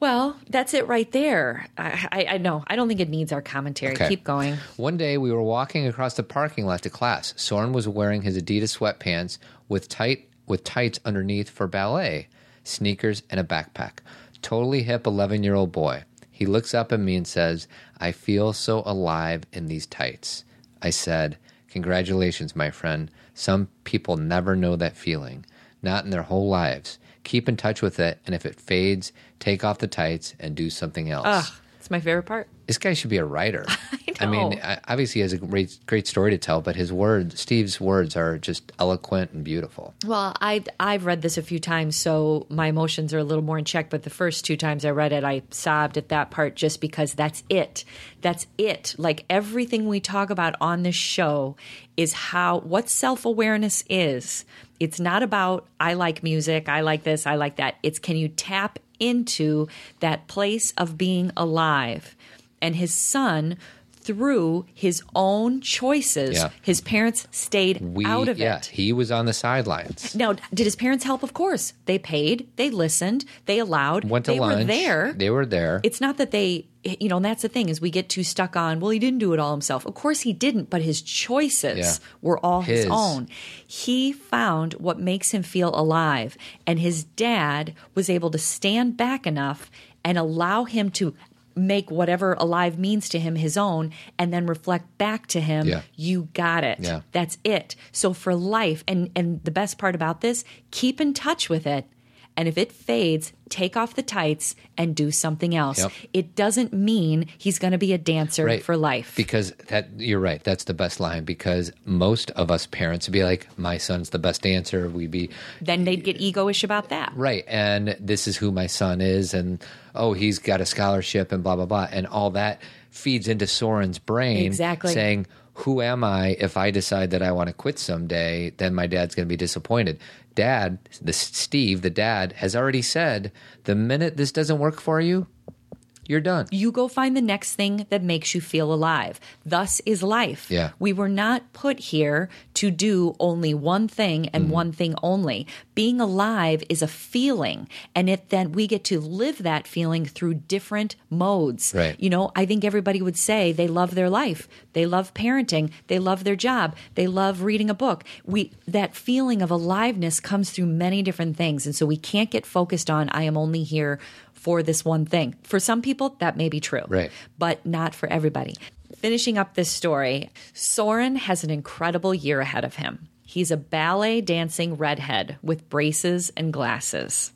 Speaker 2: Well, that's it right there. I, I, I know. I don't think it needs our commentary.
Speaker 1: Okay.
Speaker 2: Keep going.
Speaker 1: One day we were walking across the parking lot to class. Soren was wearing his Adidas sweatpants with tight with tights underneath for ballet, sneakers and a backpack. Totally hip 11-year-old boy. He looks up at me and says, "I feel so alive in these tights." I said, "Congratulations, my friend. Some people never know that feeling, not in their whole lives. Keep in touch with it, and if it fades, take off the tights and do something else."
Speaker 2: Ugh, it's my favorite part.
Speaker 1: this guy should be a writer. I, mean,
Speaker 2: know.
Speaker 1: I- obviously he has a great, great story to tell, but his words, Steve's words, are just eloquent and beautiful.
Speaker 2: Well, I I've read this a few times, so my emotions are a little more in check. But the first two times I read it, I sobbed at that part just because that's it. That's it. Like everything we talk about on this show is how what self awareness is. It's not about I like music, I like this, I like that. It's can you tap into that place of being alive? And his son. Through his own choices,
Speaker 1: Yeah.
Speaker 2: his parents stayed
Speaker 1: We,
Speaker 2: out of
Speaker 1: yeah,
Speaker 2: it.
Speaker 1: he was on the sidelines.
Speaker 2: Now, did his parents help? Of course. They paid, they listened, they allowed,
Speaker 1: Went to
Speaker 2: they
Speaker 1: lunch.
Speaker 2: were there.
Speaker 1: They were there.
Speaker 2: it's not that they, you know, and that's the thing is we get too stuck on, well, he didn't do it all himself. Of course he didn't, but his choices
Speaker 1: Yeah.
Speaker 2: were all his.
Speaker 1: His.
Speaker 2: own. He found what makes him feel alive, and his dad was able to stand back enough and allow him to make whatever alive means to him his own and then reflect back to him
Speaker 1: Yeah.
Speaker 2: you got it
Speaker 1: Yeah.
Speaker 2: that's it. So for life, and and the best part about this, keep in touch with it. And if it fades, take off the tights and do something else.
Speaker 1: Yep.
Speaker 2: It doesn't mean he's going to be a dancer
Speaker 1: right.
Speaker 2: for life.
Speaker 1: Because that you're right. That's the best line. Because most of us parents would be like, "My son's the best dancer." We'd be
Speaker 2: then they'd get egoish about that.
Speaker 1: right, and this is who my son is, and oh, he's got a scholarship, and blah blah blah, and all that feeds into Soren's brain,
Speaker 2: Exactly.
Speaker 1: saying. Who am I if I decide that I want to quit someday? Then my dad's going to be disappointed. Dad, the Steve, the dad, has already said the minute this doesn't work for you, You're done.
Speaker 2: You go find the next thing that makes you feel alive. Thus is life.
Speaker 1: Yeah.
Speaker 2: We were not put here to do only one thing
Speaker 1: Mm-hmm.
Speaker 2: and one thing only. Being alive is a feeling, and it then we get to live that feeling through different modes.
Speaker 1: Right.
Speaker 2: You know, I think everybody would say they love their life, they love parenting, they love their job, they love reading a book. We that feeling of aliveness comes through many different things, and so we can't get focused on I am only here for this one thing. For some people, that may be true,
Speaker 1: Right.
Speaker 2: But not for everybody. Finishing up this story, Soren has an incredible year ahead of him. He's a ballet dancing redhead with braces and glasses.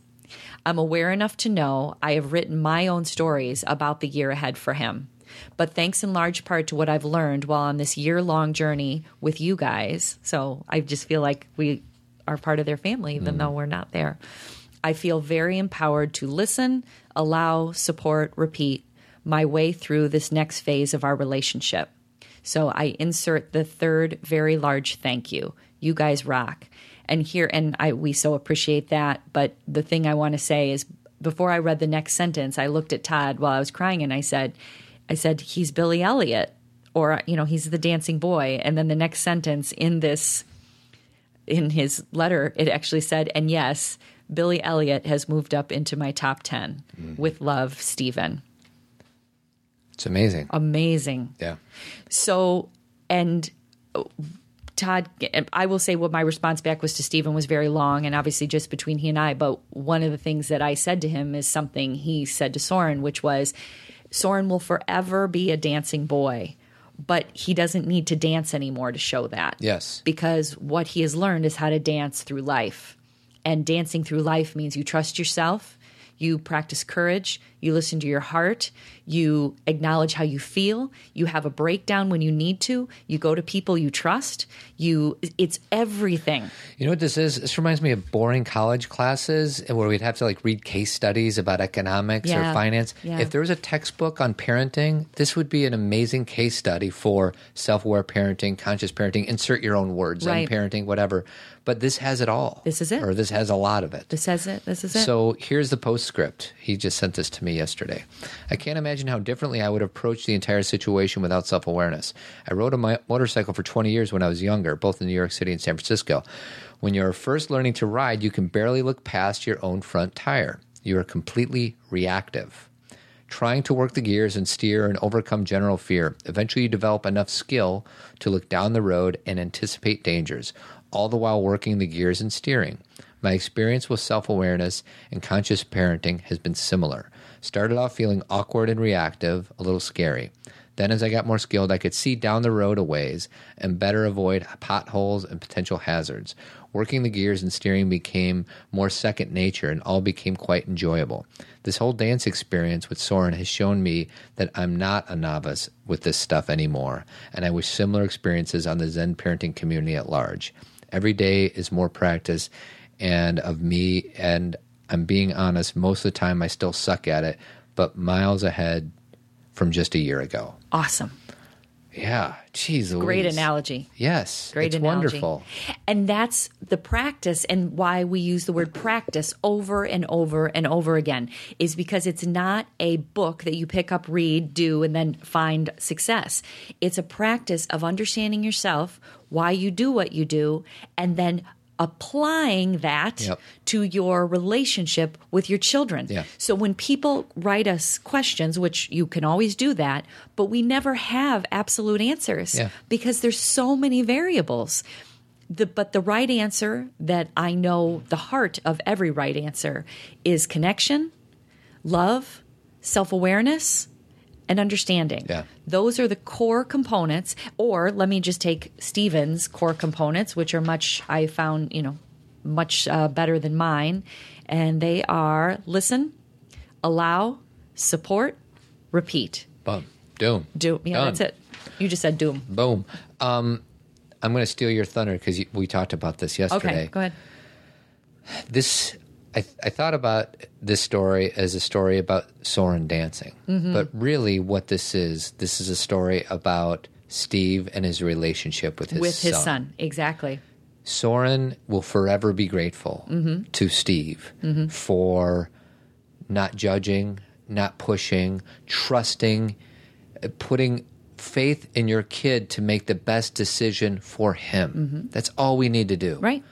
Speaker 2: I'm aware enough to know I have written my own stories about the year ahead for him. But thanks in large part to what I've learned while on this year long journey with you guys. So I just feel like we are part of their family, even mm. though we're not there. I feel very empowered to listen, allow, support, repeat my way through this next phase of our relationship. So I insert the third very large thank you. You guys rock. And here and I we so appreciate that, but the thing I want to say is before I read the next sentence, I looked at Todd while I was crying and I said I said he's Billy Elliot or you know, he's the dancing boy and then the next sentence in this in his letter, it actually said, and yes, Billy Elliot has moved up into my top 10 with love, Stephen.
Speaker 1: It's amazing.
Speaker 2: Amazing.
Speaker 1: yeah.
Speaker 2: So, and uh, Todd, I will say what my response back was to Stephen was very long and obviously just between he and I. But one of the things that I said to him is something he said to Soren, which was Soren will forever be a dancing boy, but he doesn't need to dance anymore to show that.
Speaker 1: Yes.
Speaker 2: Because what he has learned is how to dance through life. And dancing through life means you trust yourself, you practice courage, you listen to your heart, you acknowledge how you feel, you have a breakdown when you need to, you go to people you trust, you it's everything.
Speaker 1: You know what this is? This reminds me of boring college classes where we'd have to like read case studies about economics
Speaker 2: Yeah.
Speaker 1: or finance.
Speaker 2: Yeah.
Speaker 1: If there was a textbook on parenting, this would be an amazing case study for self-aware parenting, conscious parenting, insert your own words
Speaker 2: Right.
Speaker 1: on parenting, whatever. But this has it all.
Speaker 2: This is it.
Speaker 1: Or this has a lot of it.
Speaker 2: This is it. This is it.
Speaker 1: So here's the postscript. He just sent this to me yesterday. I can't imagine how differently I would approach the entire situation without self awareness. I rode a motorcycle for 20 years when I was younger, both in New York City and San Francisco. When you're first learning to ride, you can barely look past your own front tire. You are completely reactive. Trying to work the gears and steer and overcome general fear. Eventually, you develop enough skill to look down the road and anticipate dangers, all the while working the gears and steering. My experience with self awareness and conscious parenting has been similar. Started off feeling awkward and reactive, a little scary. Then, as I got more skilled, I could see down the road a ways and better avoid potholes and potential hazards. Working the gears and steering became more second nature and all became quite enjoyable. This whole dance experience with Soren has shown me that I'm not a novice with this stuff anymore, and I wish similar experiences on the Zen parenting community at large. Every day is more practice and of me, and I'm being honest, most of the time I still suck at it, but miles ahead from just a year ago.
Speaker 2: awesome.
Speaker 1: Yeah, geez,
Speaker 2: Great
Speaker 1: Louise.
Speaker 2: analogy.
Speaker 1: Yes,
Speaker 2: Great
Speaker 1: it's
Speaker 2: analogy.
Speaker 1: wonderful.
Speaker 2: And that's the practice and why we use the word practice over and over and over again is because it's not a book that you pick up, read, do, and then find success. It's a practice of understanding yourself, why you do what you do, and then applying that
Speaker 1: Yep.
Speaker 2: to your relationship with your children.
Speaker 1: Yeah.
Speaker 2: So when people write us questions, which you can always do that, but we never have absolute answers
Speaker 1: Yeah.
Speaker 2: because there's so many variables. The, but the right answer that I know the heart of every right answer is connection, love, self awareness, and understanding.
Speaker 1: Yeah.
Speaker 2: Those are the core components. Or let me just take Stephen's core components, which are much, I found, you know, much uh, better than mine. And they are listen, allow, support, repeat.
Speaker 1: Boom, doom,
Speaker 2: Doom. yeah,
Speaker 1: Done.
Speaker 2: that's it. You just said doom.
Speaker 1: Boom. Um, I'm going to steal your thunder because we talked about this yesterday.
Speaker 2: Okay, go ahead.
Speaker 1: this I, I thought about this story as a story about Soren dancing,
Speaker 2: Mm-hmm.
Speaker 1: but really, what this is, this is a story about Steve and his relationship with his
Speaker 2: With his
Speaker 1: son.
Speaker 2: son, exactly.
Speaker 1: Soren will forever be grateful
Speaker 2: Mm-hmm.
Speaker 1: to Steve for not judging, not pushing, trusting, putting faith in your kid to make the best decision for him. That's all we need to do.
Speaker 2: Mm-hmm. Right.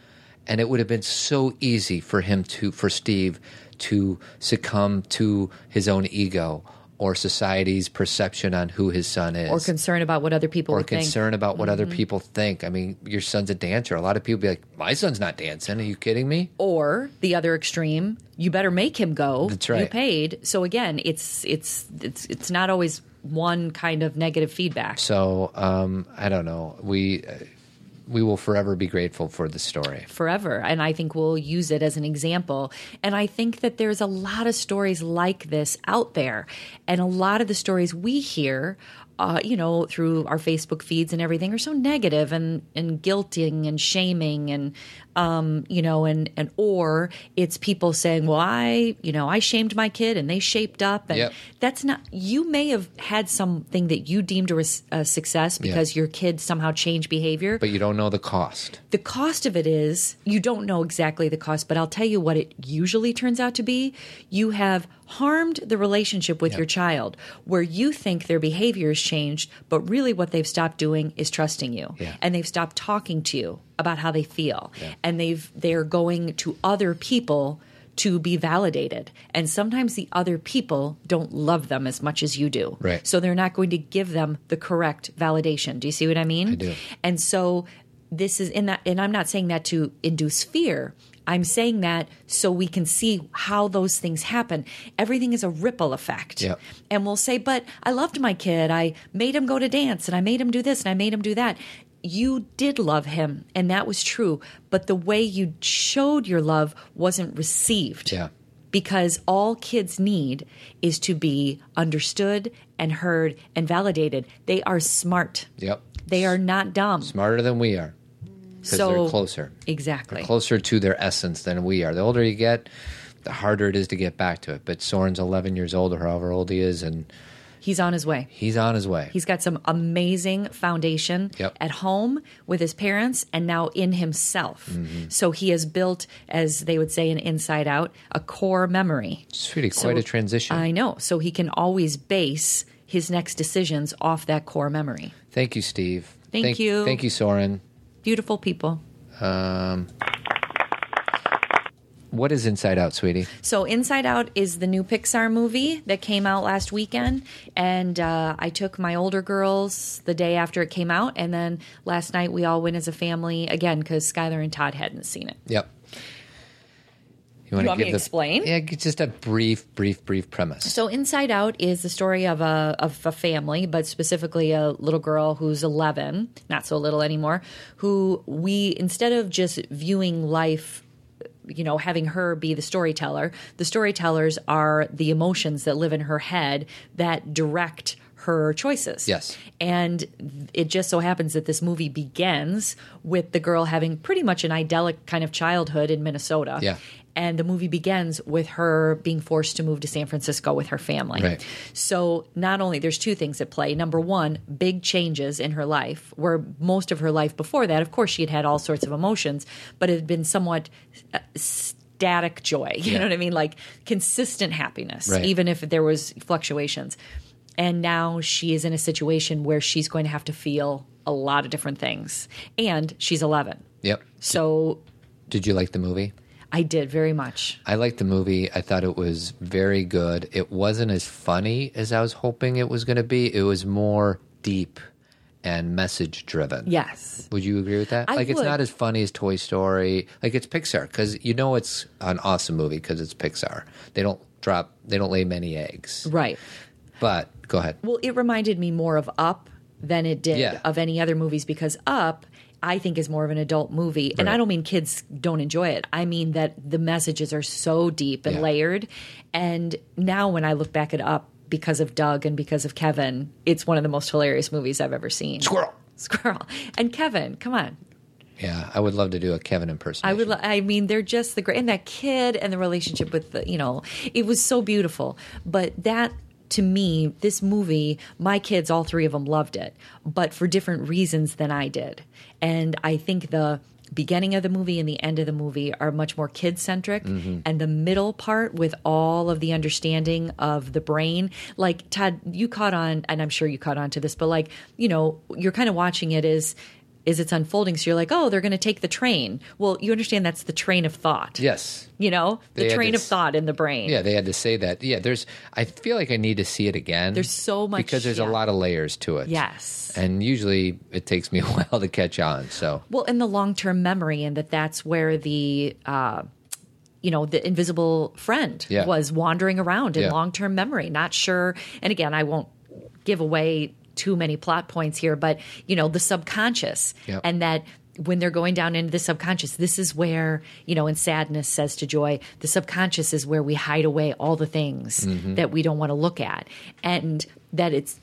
Speaker 1: And it would have been so easy for him to, for Steve, to succumb to his own ego or society's perception on who his son is
Speaker 2: Or concern about what other people
Speaker 1: or
Speaker 2: would think.
Speaker 1: concern about what
Speaker 2: Mm-hmm.
Speaker 1: other people think. I mean, your son's a dancer. A lot of people be like, "My son's not dancing." Are you kidding me?
Speaker 2: or the other extreme you better make him go
Speaker 1: That's right.
Speaker 2: you paid so again it's it's it's it's not always one kind of negative feedback
Speaker 1: So um, I don't know. We uh, we will forever be grateful for the story.
Speaker 2: forever. And i think we'll use it as an example. And i think that there's a lot of stories like this out there. And a lot of the stories we hear uh, you know through our facebook feeds and everything are so negative and and guilting and shaming and um, you know and and or it's people saying well i you know i shamed my kid and they shaped up and
Speaker 1: Yep.
Speaker 2: that's not you may have had something that you deemed a, a success because your kid somehow changed behavior
Speaker 1: But you don't know the cost.
Speaker 2: the cost of it is you don't know exactly the cost, but I'll tell you what it usually turns out to be. You have harmed the relationship with your child where you think their behavior has changed, but really what they've stopped doing is trusting you.
Speaker 1: Yeah.
Speaker 2: And they've stopped talking to you about how they feel. And they've they're going to other people to be validated. And sometimes the other people don't love them as much as you do.
Speaker 1: Right.
Speaker 2: So they're not going to give them the correct validation. Do you see what I mean?
Speaker 1: I do.
Speaker 2: And so this is in that, and I'm not saying that to induce fear. I'm saying that so we can see how those things happen. Everything is a ripple effect.
Speaker 1: Yep.
Speaker 2: And we'll say, but I loved my kid. I made him go to dance and I made him do this and I made him do that. You did love him, and that was true. But the way you showed your love wasn't received
Speaker 1: Yeah.
Speaker 2: because all kids need is to be understood and heard and validated. They are smart.
Speaker 1: Yep.
Speaker 2: They are not dumb.
Speaker 1: Smarter than we are because
Speaker 2: So
Speaker 1: they're closer.
Speaker 2: Exactly.
Speaker 1: Closer to their essence than we are. The older you get, the harder it is to get back to it. But Soren's 11 years old or however old he is, and
Speaker 2: He's on his way.
Speaker 1: he's on his way.
Speaker 2: He's got some amazing foundation
Speaker 1: Yep.
Speaker 2: at home with his parents and now in himself.
Speaker 1: Mm-hmm.
Speaker 2: So he has built, as they would say in Inside Out, a core memory.
Speaker 1: Sweetie,
Speaker 2: So-
Speaker 1: quite a transition.
Speaker 2: I know. So he can always base his next decisions off that core memory.
Speaker 1: Thank you, Steve.
Speaker 2: Thank you.
Speaker 1: Thank you, Soren.
Speaker 2: Beautiful people.
Speaker 1: Um, what is Inside Out, sweetie?
Speaker 2: So, Inside Out is the new Pixar movie that came out last weekend. And uh, I took my older girls the day after it came out. And then last night we all went as a family again because Skylar and Todd hadn't seen it.
Speaker 1: Yep. wanna
Speaker 2: want me to explain?
Speaker 1: Yeah, just a brief, brief, brief premise.
Speaker 2: So, Inside Out is the story of a, of a family, but specifically a little girl who's 11, not so little anymore, who we, instead of just viewing life you know, having her be the storyteller. The storytellers are the emotions that live in her head that direct her choices.
Speaker 1: Yes.
Speaker 2: And it just so happens that this movie begins with the girl having pretty much an idyllic kind of childhood in Minnesota.
Speaker 1: Yeah.
Speaker 2: And the movie begins with her being forced to move to San Francisco with her family.
Speaker 1: Right.
Speaker 2: So not only there's two things at play. Number one, big changes in her life, where most of her life before that, of course, she had had all sorts of emotions, but it had been somewhat uh, static joy. You
Speaker 1: Yeah.
Speaker 2: know what I mean? Like consistent happiness,
Speaker 1: Right.
Speaker 2: even if there was fluctuations. And now she is in a situation where she's going to have to feel a lot of different things, and she's 11.
Speaker 1: Yep.
Speaker 2: So
Speaker 1: Did you like the movie?
Speaker 2: I did very much.
Speaker 1: I liked the movie. I thought it was very good. It wasn't as funny as I was hoping it was going to be. It was more deep and message driven.
Speaker 2: Yes.
Speaker 1: Would you agree with that?
Speaker 2: I
Speaker 1: like it's not as funny as Toy Story. Like it's Pixar because you know it's an awesome movie because it's Pixar. They don't drop. They don't lay many eggs.
Speaker 2: Right.
Speaker 1: But go ahead.
Speaker 2: Well, it reminded me more of Up than it did
Speaker 1: Yeah.
Speaker 2: of any other movies because Up, I think, is more of an adult movie. And I don't mean kids don't enjoy it. I mean that the messages are so deep and
Speaker 1: Yeah.
Speaker 2: layered. And now when I look back at Up, because of Doug and because of Kevin, it's one of the most hilarious movies I've ever seen.
Speaker 1: Squirrel.
Speaker 2: Squirrel. And Kevin, come on.
Speaker 1: Yeah, I would love to do a Kevin impersonation.
Speaker 2: I would. lo- I mean, they're just the great, and that kid and the relationship with the, you know, it was so beautiful. But that to me, this movie, my kids, all three of them loved it, but for different reasons than I did. And I think the beginning of the movie and the end of the movie are much more kid centric mm-hmm. and the middle part with all of the understanding of the brain like todd you caught on and i'm sure you caught on to this but like you know you're kind of watching it as is it's unfolding so you're like oh they're going to take the train well you understand that's the train of thought
Speaker 1: Yes.
Speaker 2: you know
Speaker 1: They
Speaker 2: the train of thought in the brain
Speaker 1: Yeah, they had to say that. Yeah, there's. I feel like I need to see it again.
Speaker 2: There's so much-
Speaker 1: because there's
Speaker 2: yeah.
Speaker 1: a lot of layers to it.
Speaker 2: yes
Speaker 1: and usually it takes me a while to catch on. So
Speaker 2: Well, in the long term memory, and that that's where the uh, you know the invisible friend
Speaker 1: Yeah.
Speaker 2: was wandering around in
Speaker 1: Yeah.
Speaker 2: long term memory, not sure. And again, I won't give away too many plot points here, but you know the subconscious,
Speaker 1: Yep.
Speaker 2: and that when they're going down into the subconscious, this is where you know, in sadness says to joy, the subconscious is where we hide away all the things
Speaker 1: Mm-hmm.
Speaker 2: that we don't want to look at, and that it's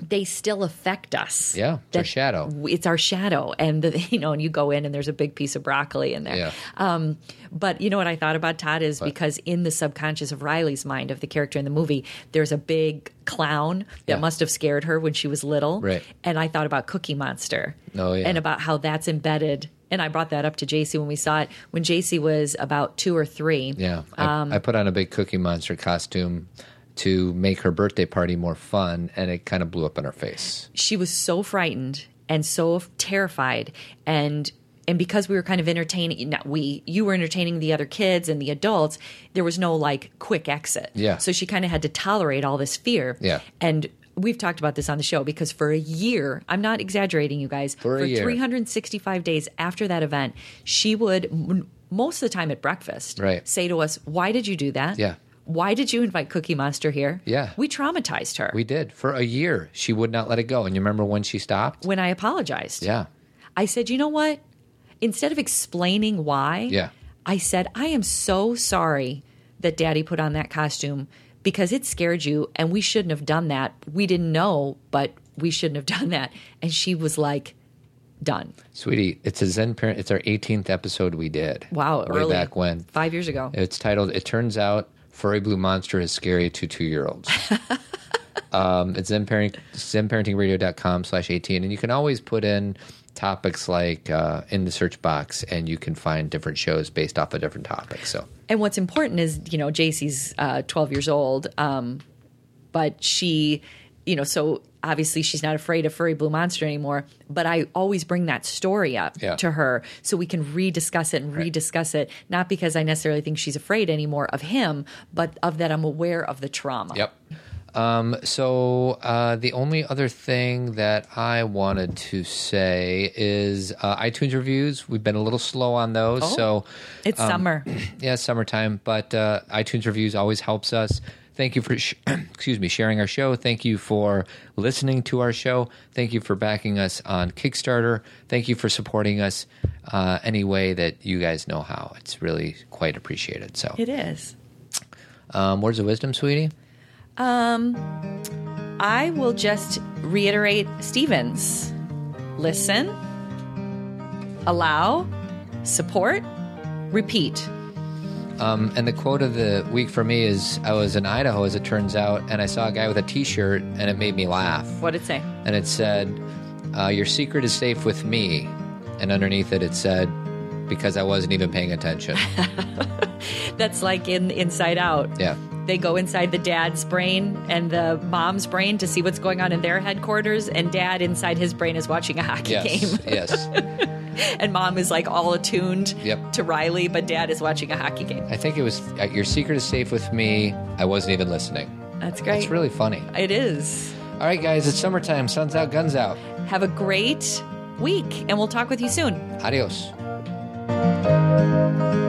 Speaker 2: they still affect us.
Speaker 1: Yeah, it's our shadow.
Speaker 2: it's our shadow and the, you know and you go in and there's a big piece of broccoli in there
Speaker 1: Yeah.
Speaker 2: um, but you know what i thought about todd is because in the subconscious of riley's mind of the character in the movie there's a big clown that
Speaker 1: Yeah.
Speaker 2: must have scared her when she was little
Speaker 1: Right.
Speaker 2: and i thought about cookie monster
Speaker 1: Oh, yeah.
Speaker 2: and about how that's embedded and i brought that up to jc when we saw it when jc was about two or three
Speaker 1: yeah, I,
Speaker 2: Um,
Speaker 1: I put on a big Cookie Monster costume to make her birthday party more fun, and it kind of blew up in her face.
Speaker 2: she was so frightened and so terrified and and because we were kind of entertaining not we you were entertaining the other kids and the adults there was no like quick exit
Speaker 1: Yeah.
Speaker 2: so she kind of had to tolerate all this fear
Speaker 1: Yeah.
Speaker 2: and we've talked about this on the show because for a year i'm not exaggerating you guys
Speaker 1: For a year.
Speaker 2: 365 days after that event she would m- most of the time at breakfast
Speaker 1: Right.
Speaker 2: say to us why did you do that
Speaker 1: Yeah.
Speaker 2: Why did you invite cookie monster here
Speaker 1: Yeah.
Speaker 2: we traumatized her
Speaker 1: We did for a year. She would not let it go, and you remember when she stopped?
Speaker 2: when i apologized
Speaker 1: Yeah,
Speaker 2: I said, you know what? Instead of explaining why,
Speaker 1: Yeah.
Speaker 2: I said, I am so sorry that daddy put on that costume because it scared you and we shouldn't have done that. We didn't know, but we shouldn't have done that. And she was like, done.
Speaker 1: sweetie, it's a Zen parent. It's our 18th episode we did.
Speaker 2: Wow.
Speaker 1: way
Speaker 2: early.
Speaker 1: back when.
Speaker 2: Five years ago.
Speaker 1: It's titled "It Turns Out Furry Blue Monster is Scary to Two Year Olds." um, it's Zen Parent, ZenParentingRadio.com slash 18, and you can always put in topics like uh, in the search box, and you can find different shows based off of different topics. So
Speaker 2: And what's important is, you know, JC's uh, 12 years old, um, but she, you know, so obviously she's not afraid of furry blue monster anymore. But I always bring that story up
Speaker 1: Yeah.
Speaker 2: to her so we can rediscuss it and rediscuss it, not because I necessarily think she's afraid anymore of him, but of that I'm aware of the trauma.
Speaker 1: Yep. Um, so uh, the only other thing that I wanted to say is uh, iTunes reviews. We've been a little slow on those,
Speaker 2: Oh.
Speaker 1: so
Speaker 2: It's summer.
Speaker 1: yeah, summertime, but uh, iTunes reviews always helps us. Thank you for sh- excuse me sharing our show. Thank you for listening to our show. Thank you for backing us on Kickstarter. Thank you for supporting us uh, any way that you guys know how. It's really quite appreciated. So,
Speaker 2: It is.
Speaker 1: um, words of wisdom, sweetie.
Speaker 2: I will just reiterate Stevens listen, allow, support, repeat.
Speaker 1: Um, and the quote of the week for me is I was in Idaho, as it turns out, and I saw a guy with a t shirt, and it made me laugh.
Speaker 2: What did it say?
Speaker 1: And it said, uh, Your secret is safe with me. And underneath it, it said, Because I wasn't even paying attention.
Speaker 2: That's like in Inside Out.
Speaker 1: yeah.
Speaker 2: They go inside the dad's brain and the mom's brain to see what's going on in their headquarters, and dad inside his brain is watching a hockey
Speaker 1: Yes.
Speaker 2: game.
Speaker 1: yes.
Speaker 2: and mom is like all attuned
Speaker 1: Yep.
Speaker 2: to Riley, but dad is watching a hockey game.
Speaker 1: I think it was, uh, Your secret is safe with me. I wasn't even listening.
Speaker 2: That's great.
Speaker 1: It's really funny.
Speaker 2: It is.
Speaker 1: All right, guys, it's summertime. Sun's out, guns out.
Speaker 2: Have a great week, and we'll talk with you soon.
Speaker 1: Adios.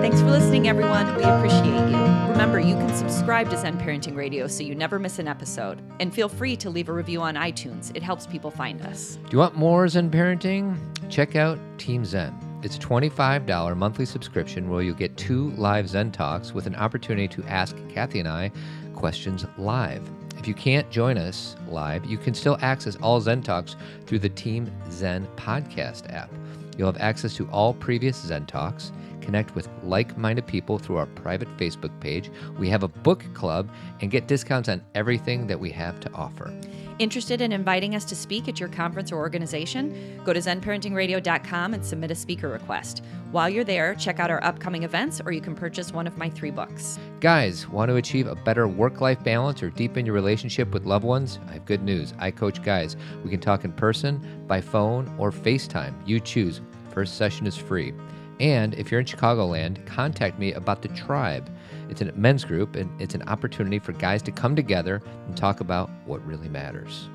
Speaker 2: Thanks for listening, everyone. We appreciate you. Remember, you can subscribe to Zen Parenting Radio so you never miss an episode. And feel free to leave a review on iTunes, it helps people find us.
Speaker 1: Do you want more Zen parenting? Check out Team Zen. It's a $25 monthly subscription where you'll get two live Zen talks with an opportunity to ask Cathy and I questions live. If you can't join us live, you can still access all Zen talks through the Team Zen podcast app. You'll have access to all previous Zen talks, connect with like minded people through our private Facebook page. We have a book club and get discounts on everything that we have to offer.
Speaker 2: Interested in inviting us to speak at your conference or organization? Go to zenparentingradio.com and submit a speaker request. While you're there, check out our upcoming events or you can purchase one of my three books.
Speaker 1: Guys, want to achieve a better work life balance or deepen your relationship with loved ones? I have good news. I coach guys. We can talk in person, by phone, or FaceTime. You choose. First session is free. And if you're in Chicagoland, contact me about the tribe. It's a men's group, and it's an opportunity for guys to come together and talk about what really matters.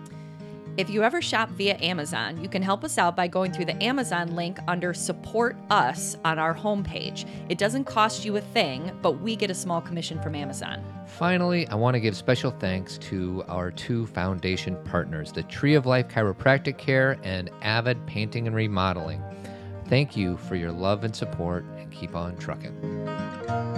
Speaker 2: If you ever shop via Amazon, you can help us out by going through the Amazon link under Support Us on our homepage. It doesn't cost you a thing, but we get a small commission from Amazon.
Speaker 1: Finally, I want to give special thanks to our two foundation partners, the Tree of Life Chiropractic Care and Avid Painting and Remodeling. Thank you for your love and support, and keep on trucking.